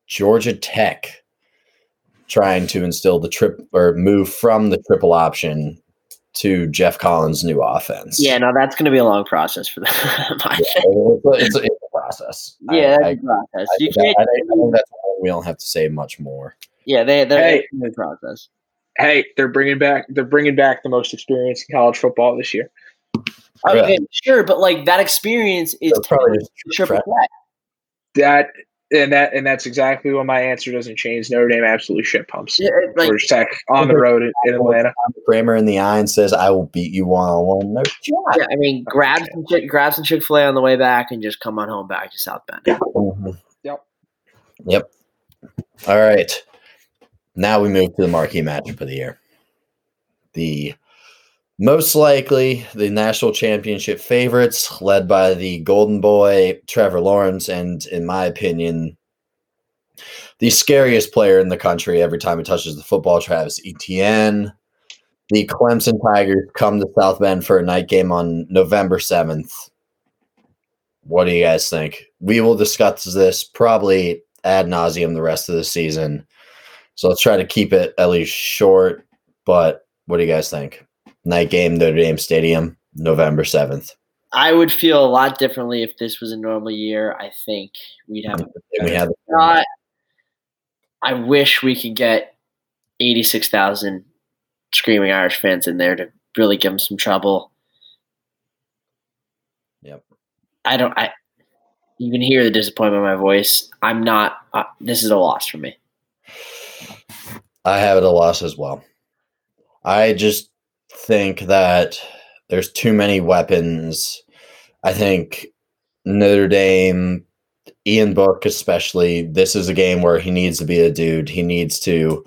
Georgia Tech trying to instill the trip or move from the triple option to Geoff Collins' new offense. Yeah, no, that's going to be a long process for them. yeah, it's, a, it's, a, process. Yeah, I, I, process. I, you can't, I, think that's we don't have to say much more. Yeah, they they're hey, in process. Hey, they're bringing back they're bringing back the most experience in college football this year. Okay, sure, but like that experience is probably triple threat. That and that and that's exactly why my answer doesn't change. Notre Dame absolutely shit pumps. Yeah, like, Georgia Tech on the road in, in Atlanta. Kraemer in the eye and says, "I will beat you one on one." No shot. Yeah, I mean, grab some grab some Chick Fil A on the way back and just come on home back to South Bend. Yeah. Mm-hmm. Yep. Yep. All right. Now we move to the marquee matchup of the year. The most likely the national championship favorites, led by the Golden Boy, Trevor Lawrence, and in my opinion, the scariest player in the country every time he touches the football, Travis Etienne. The Clemson Tigers come to South Bend for a night game on November 7th. What do you guys think? We will discuss this probably ad nauseum the rest of the season. So let's try to keep it at least short. But what do you guys think? night game, Notre Dame Stadium, November 7th. I would feel a lot differently if this was a normal year. I think we'd have. We have not, I wish we could get 86,000 screaming Irish fans in there to really give them some trouble. Yep. I don't. I. You can hear the disappointment in my voice. I'm not. Uh, this is a loss for me. I have it a loss as well. I just think that there's too many weapons. I think Notre Dame, Ian Book especially, this is a game where he needs to be a dude. He needs to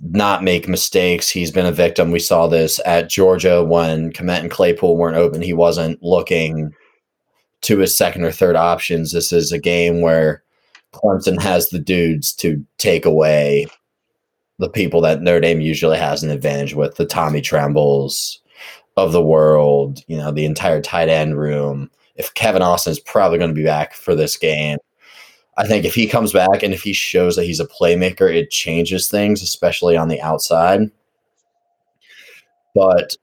not make mistakes. He's been a victim. We saw this at Georgia when Kmet and Claypool weren't open. He wasn't looking to his second or third options. This is a game where Clemson has the dudes to take away the people that Notre Dame usually has an advantage with, the Tommy Trembles of the world, you know, the entire tight end room. If Kevin Austin is probably going to be back for this game, I think if he comes back and if he shows that he's a playmaker, it changes things, especially on the outside. But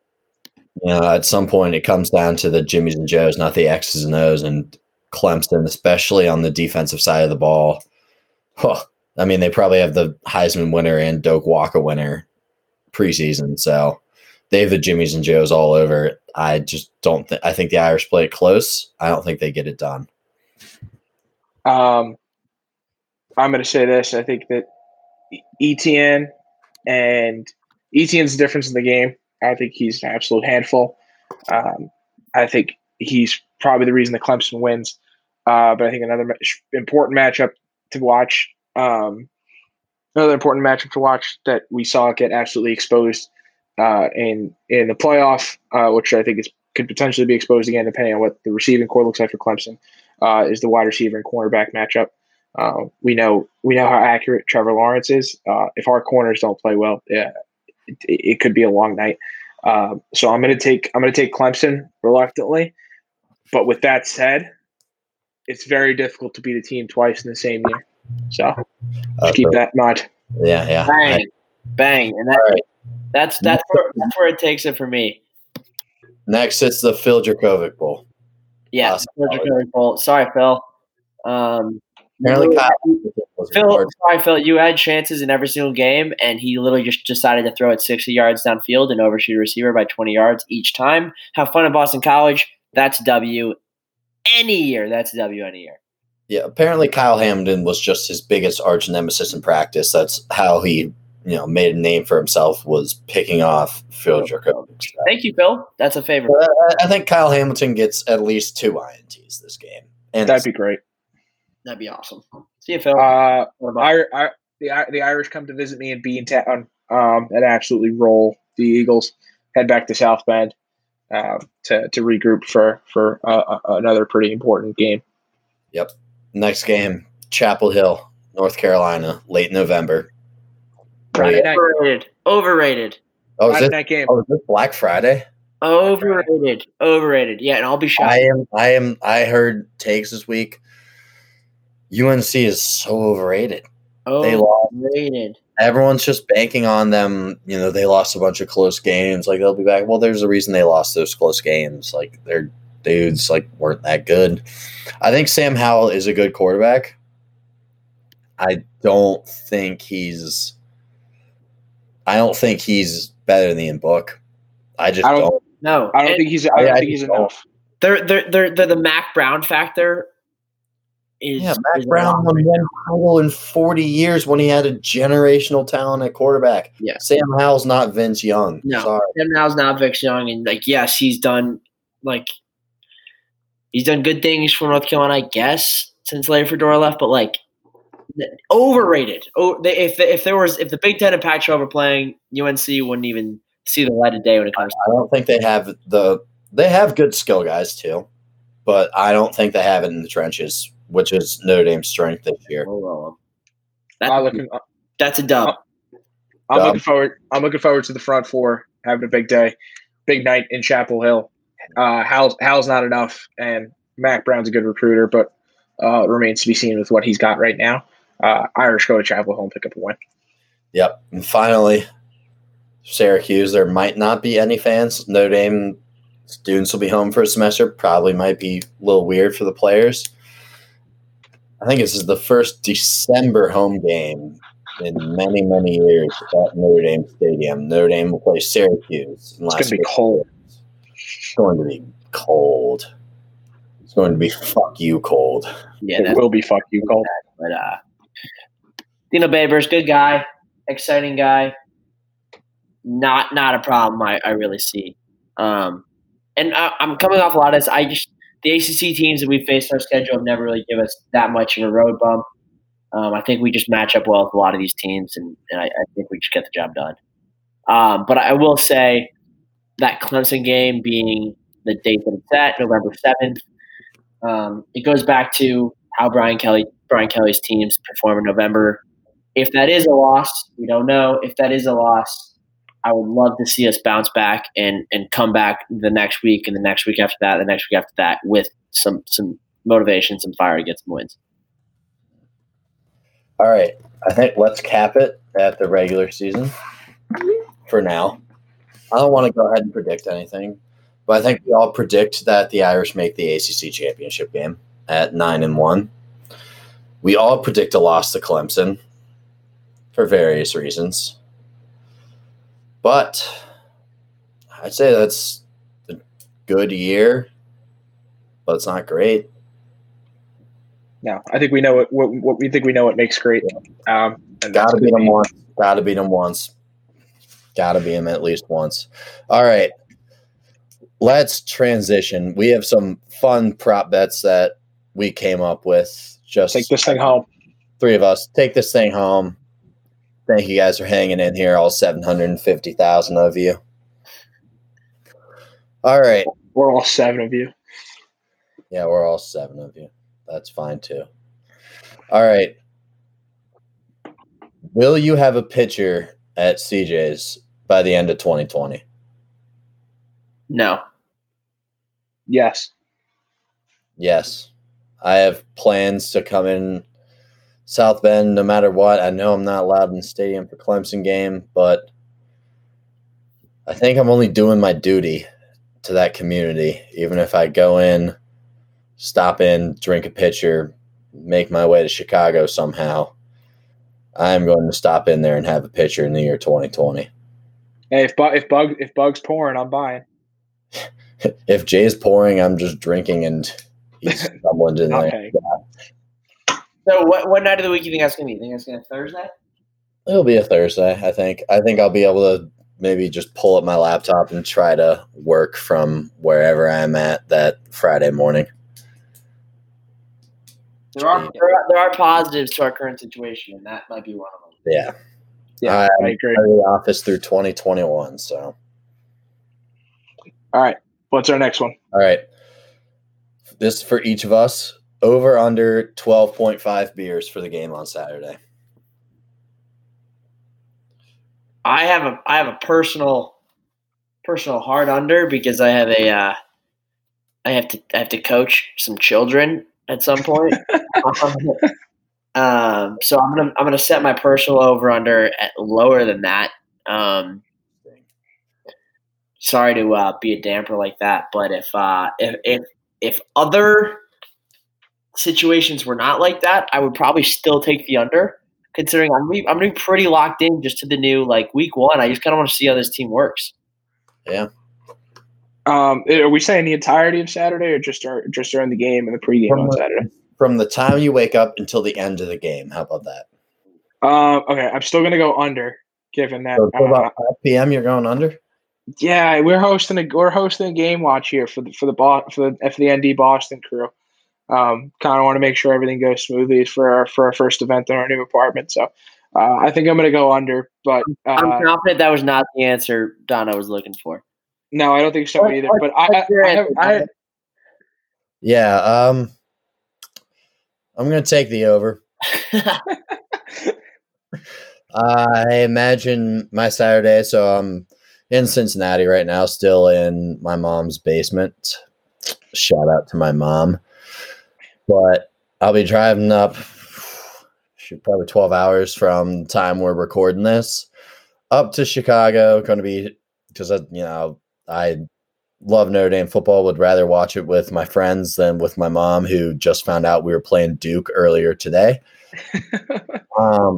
you know, at some point it comes down to the Jimmys and Joes, not the X's and O's, and Clemson, especially on the defensive side of the ball. Huh. I mean, they probably have the Heisman winner and Doak Walker winner preseason, so they have the Jimmys and Joes all over. I just don't think. I think the Irish play it close. I don't think they get it done. Um, I'm going to say this. I think that Etienne and Etienne's difference in the game. I think he's an absolute handful. Um, I think he's probably the reason the Clemson wins. Uh, but I think another important matchup to watch, um, another important matchup to watch that we saw get absolutely exposed uh, in in the playoff, uh, which I think is could potentially be exposed again depending on what the receiving core looks like for Clemson, uh, is the wide receiver and cornerback matchup. Uh, we know we know how accurate Trevor Lawrence is. Uh, if our corners don't play well, yeah, it, it could be a long night. Uh, so I'm going to take I'm going to take Clemson reluctantly, but with that said, it's very difficult to beat a team twice in the same year. So uh, keep that in mind. Yeah, yeah. Bang, bang, and that, right. that's that's where, that's where it takes it for me. Next, it's the Phil Jurkovec Bowl. Yeah, Phil Jurkovec Bowl. Sorry, Phil. Um, Apparently, Phil, sorry, Phil, you had chances in every single game, and he literally just decided to throw it 60 yards downfield and overshoot a receiver by 20 yards each time. Have fun at Boston College. That's W any year. That's W any year. Yeah, apparently Kyle Hamilton was just his biggest arch nemesis in practice. That's how he, you know, made a name for himself was picking off Phil Jurkovec. Thank you, Phil. That's a favor. I, I think Kyle Hamilton gets at least two ints this game, and that'd be great. That'd be awesome. See you, Phil. Uh, I, I, the the Irish come to visit me and be in Bean Town um, and absolutely roll the Eagles. Head back to South Bend uh, to to regroup for for uh, another pretty important game. Yep. Next game, Chapel Hill, North Carolina, late November. Overrated. Overrated. Oh, is this, game. oh, is this Black Friday? Overrated. Overrated. Yeah, and I'll be shocked. I am. I am. I heard takes this week UNC is so overrated. They lost. Overrated. Everyone's just banking on them. You know, they lost a bunch of close games. Like they'll be back. Well, there's a reason they lost those close games. Like their dudes like weren't that good. I think Sam Howell is a good quarterback. I don't think he's. I don't think he's better than Ian Book. I just I don't, don't. No, I don't think he's. I don't I, think he's enough. They're, they're they're they're the Mack Brown factor is yeah. Mack Brown won one title in forty years when he had a generational talent at quarterback. Yeah, Sam Howell's not Vince Young. No, Sorry. Sam Howell's not Vince Young, and like yes, he's done like he's done good things for North Carolina, I guess, since Larry Fedora left, but like overrated. Oh, they, if if there was if the Big Ten and Pac-12 were playing, UNC wouldn't even see the light of day when it comes. I don't think they have the they have good skill guys too, but I don't think they have it in the trenches which is Notre Dame's strength this year. That's, uh, looking, that's a dub. I'm dub. looking forward. I'm looking forward to the front four having a big day, big night in Chapel Hill. Uh, Hal's, Hal's not enough, and Mack Brown's a good recruiter, but uh, remains to be seen with what he's got right now. Uh, Irish go to Chapel Hill and pick up a win. Yep, and finally, Syracuse. There might not be any fans. Notre Dame students will be home for a semester. Probably might be a little weird for the players. I think this is the first December home game in many, many years at Notre Dame Stadium. Notre Dame will play Syracuse. It's going to be cold. It's going to be cold. It's going to be fuck you cold. Yeah, it will be fuck you cold. But uh, Dino Babers, good guy, exciting guy. Not not a problem. I, I really see. Um, and I, I'm coming off a lot of this. I just the ACC teams that we faced our schedule have never really given us that much of a road bump. Um, I think we just match up well with a lot of these teams, and, and I, I, think we just get the job done. Um, but I will say that Clemson game being the date that it's at, November seventh, um, it goes back to how Brian Kelly Brian Kelly's teams perform in November. If that is a loss, we don't know. If that is a loss, I would love to see us bounce back and and come back the next week and the next week after that, the next week after that with some some motivation, some fire to get some wins. All right, I think let's cap it at the regular season for now. I don't want to go ahead and predict anything. But I think we all predict that the Irish make the ACC championship game at nine and one. We all predict a loss to Clemson for various reasons. But I'd say that's a good year, but it's not great. No, I think we know what, what, what we think we know what makes great. Um, Got to beat them once. Got to beat them once. Got to be him at least once. All right. Let's transition. We have some fun prop bets that we came up with. Just take this thing home. Three of us take this thing home. Thank you guys for hanging in here, all 750,000 of you. All right. We're all seven of you. Yeah, we're all seven of you. That's fine too. All right. Will you have a pitcher at CJ's by the end of 2020? No. Yes. Yes. I have plans to come in South Bend no matter what. I know I'm not allowed in the stadium for Clemson game, but I think I'm only doing my duty to that community. Even if I go in, stop in, drink a pitcher, make my way to Chicago somehow, I'm going to stop in there and have a pitcher in the year 2020. Hey, if if bug if bugs pouring, I'm buying. if Jay's pouring, I'm just drinking and he's stumbling in okay. there. So, what what night of the week do you think that's gonna be? You think it's gonna be Thursday? It'll be a Thursday. I think. I think I'll be able to maybe just pull up my laptop and try to work from wherever I'm at that Friday morning. There are, there are, there are positives to our current situation, and that might be one of them. Yeah. Yeah, I, I agree. the office through 2021. So, all right. What's our next one? All right. This for each of us over under 12.5 beers for the game on Saturday. I have a I have a personal personal hard under because I have a uh, I have to I have to coach some children at some point. um, so I'm gonna I'm gonna set my personal over under at lower than that. Um, sorry to uh, be a damper like that, but if uh, if if if other situations were not like that, I would probably still take the under. Considering I'm I'm pretty locked in just to the new like week one. I just kind of want to see how this team works. Yeah. Um, are we saying the entirety of Saturday, or just just during the game and the pregame from on Saturday? From the time you wake up until the end of the game. How about that? Um, okay, I'm still gonna go under, given that. So about uh, 5 p.m. You're going under. Yeah, we're hosting a we're hosting a game watch here for the for the for the for the ND Boston crew. Um, kind of want to make sure everything goes smoothly for our for our first event in our new apartment. So, uh, I think I'm going to go under. But uh, I'm confident that was not the answer Dono was looking for. No, I don't think so either. But I, I, I, have, I yeah, um, I'm gonna take the over. I imagine my Saturday, so I'm in Cincinnati right now, still in my mom's basement. Shout out to my mom. But I'll be driving up shoot, probably 12 hours from the time we're recording this up to Chicago. Going to be because you know I love Notre Dame football. Would rather watch it with my friends than with my mom, who just found out we were playing Duke earlier today. um,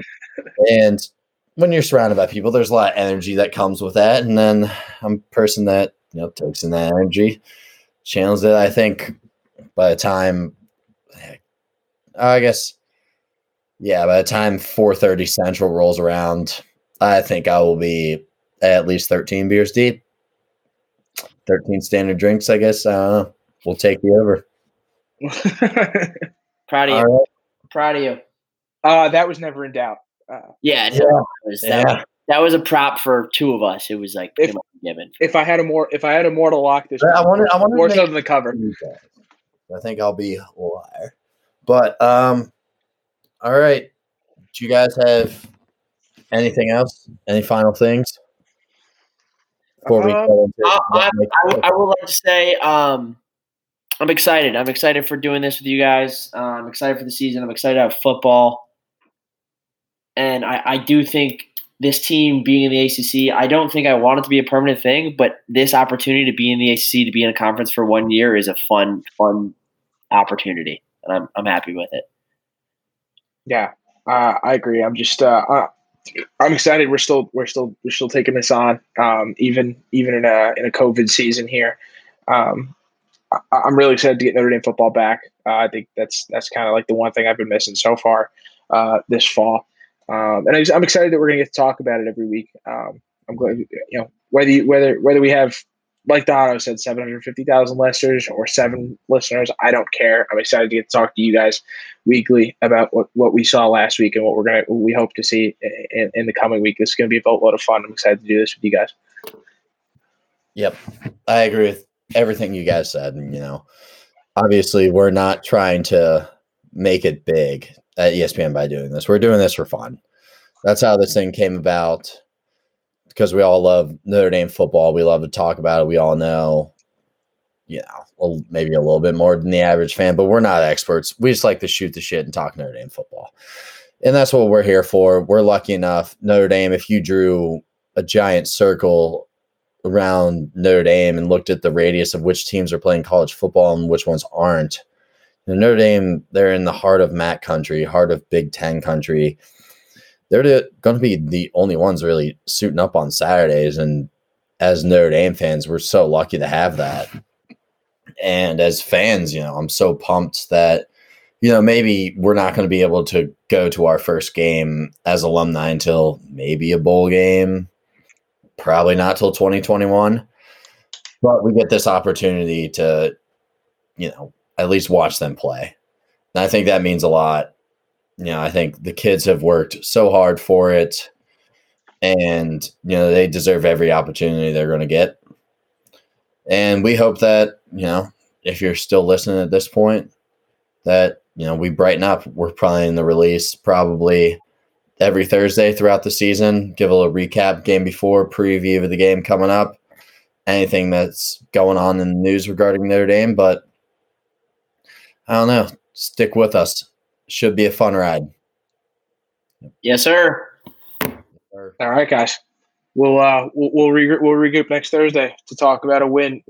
and when you're surrounded by people, there's a lot of energy that comes with that. And then I'm a person that you know takes in that energy, channels it. I think by the time, I guess, yeah, by the time 4:30 Central rolls around, I think I will be at least 13 beers deep. 13 standard drinks, I guess. Uh, we'll take you over. Proud of you. Right. Proud of you. Uh, that was never in doubt. Uh, yeah, no, yeah. Was, that, yeah. Was, that was a prop for two of us. It was like if, given. If I had a more, if I had a more to lock this, I wanted, I wanted more so than the cover. I think I'll be a liar. But um, all right. Do you guys have anything else? Any final things? Before we um, go into I, I, I, would like to say um, I'm excited. I'm excited for doing this with you guys. Uh, I'm excited for the season. I'm excited to have football. And I, I do think this team being in the ACC, I don't think I want it to be a permanent thing, but this opportunity to be in the ACC, to be in a conference for one year, is a fun, fun opportunity, and I'm I'm happy with it. Yeah, uh, I agree. I'm just uh, uh, I'm excited. We're still we're still we're still taking this on, um, even even in a in a COVID season here. Um, I, am really excited to get Notre Dame football back. Uh, I think that's that's kind of like the one thing I've been missing so far uh, this fall. Um, and I am excited that we're going to get to talk about it every week. Um, I'm glad, you know, whether you, whether whether we have, like Dono said, 750,000 listeners or seven listeners, I don't care. I'm excited to get to talk to you guys weekly about what, what we saw last week and what we're gonna we hope to see in, in the coming week. Is going to be a boatload of fun. I'm excited to do this with you guys. Yep, I agree with everything you guys said. And you know, obviously, we're not trying to make it big at ESPN by doing this. We're doing this for fun. That's how this thing came about because we all love Notre Dame football. We love to talk about it. We all know, you know, maybe a little bit more than the average fan, but we're not experts. We just like to shoot the shit and talk Notre Dame football. And that's what we're here for. We're lucky enough. Notre Dame, if you drew a giant circle around Notre Dame and looked at the radius of which teams are playing college football and which ones aren't, Notre Dame, they're in the heart of MAC country, heart of Big Ten country. They're the, going to be the only ones really suiting up on Saturdays. And as Notre Dame fans, we're so lucky to have that. And as fans, you know, I'm so pumped that, you know, maybe we're not going to be able to go to our first game as alumni until maybe a bowl game, probably not till 2021. But we get this opportunity to, you know, at least watch them play. And I think that means a lot. You know, I think the kids have worked so hard for it and you know they deserve every opportunity they're going to get. And we hope that, you know, if you're still listening at this point that, you know, we brighten up. We're planning the release probably every Thursday throughout the season. Give a little recap game before, preview of the game coming up, anything that's going on in the news regarding Notre Dame. But I don't know. Stick with us. Should be a fun ride. Yes, sir. All right, guys. We'll uh we'll we'll, regroup, we'll regroup next Thursday to talk about a win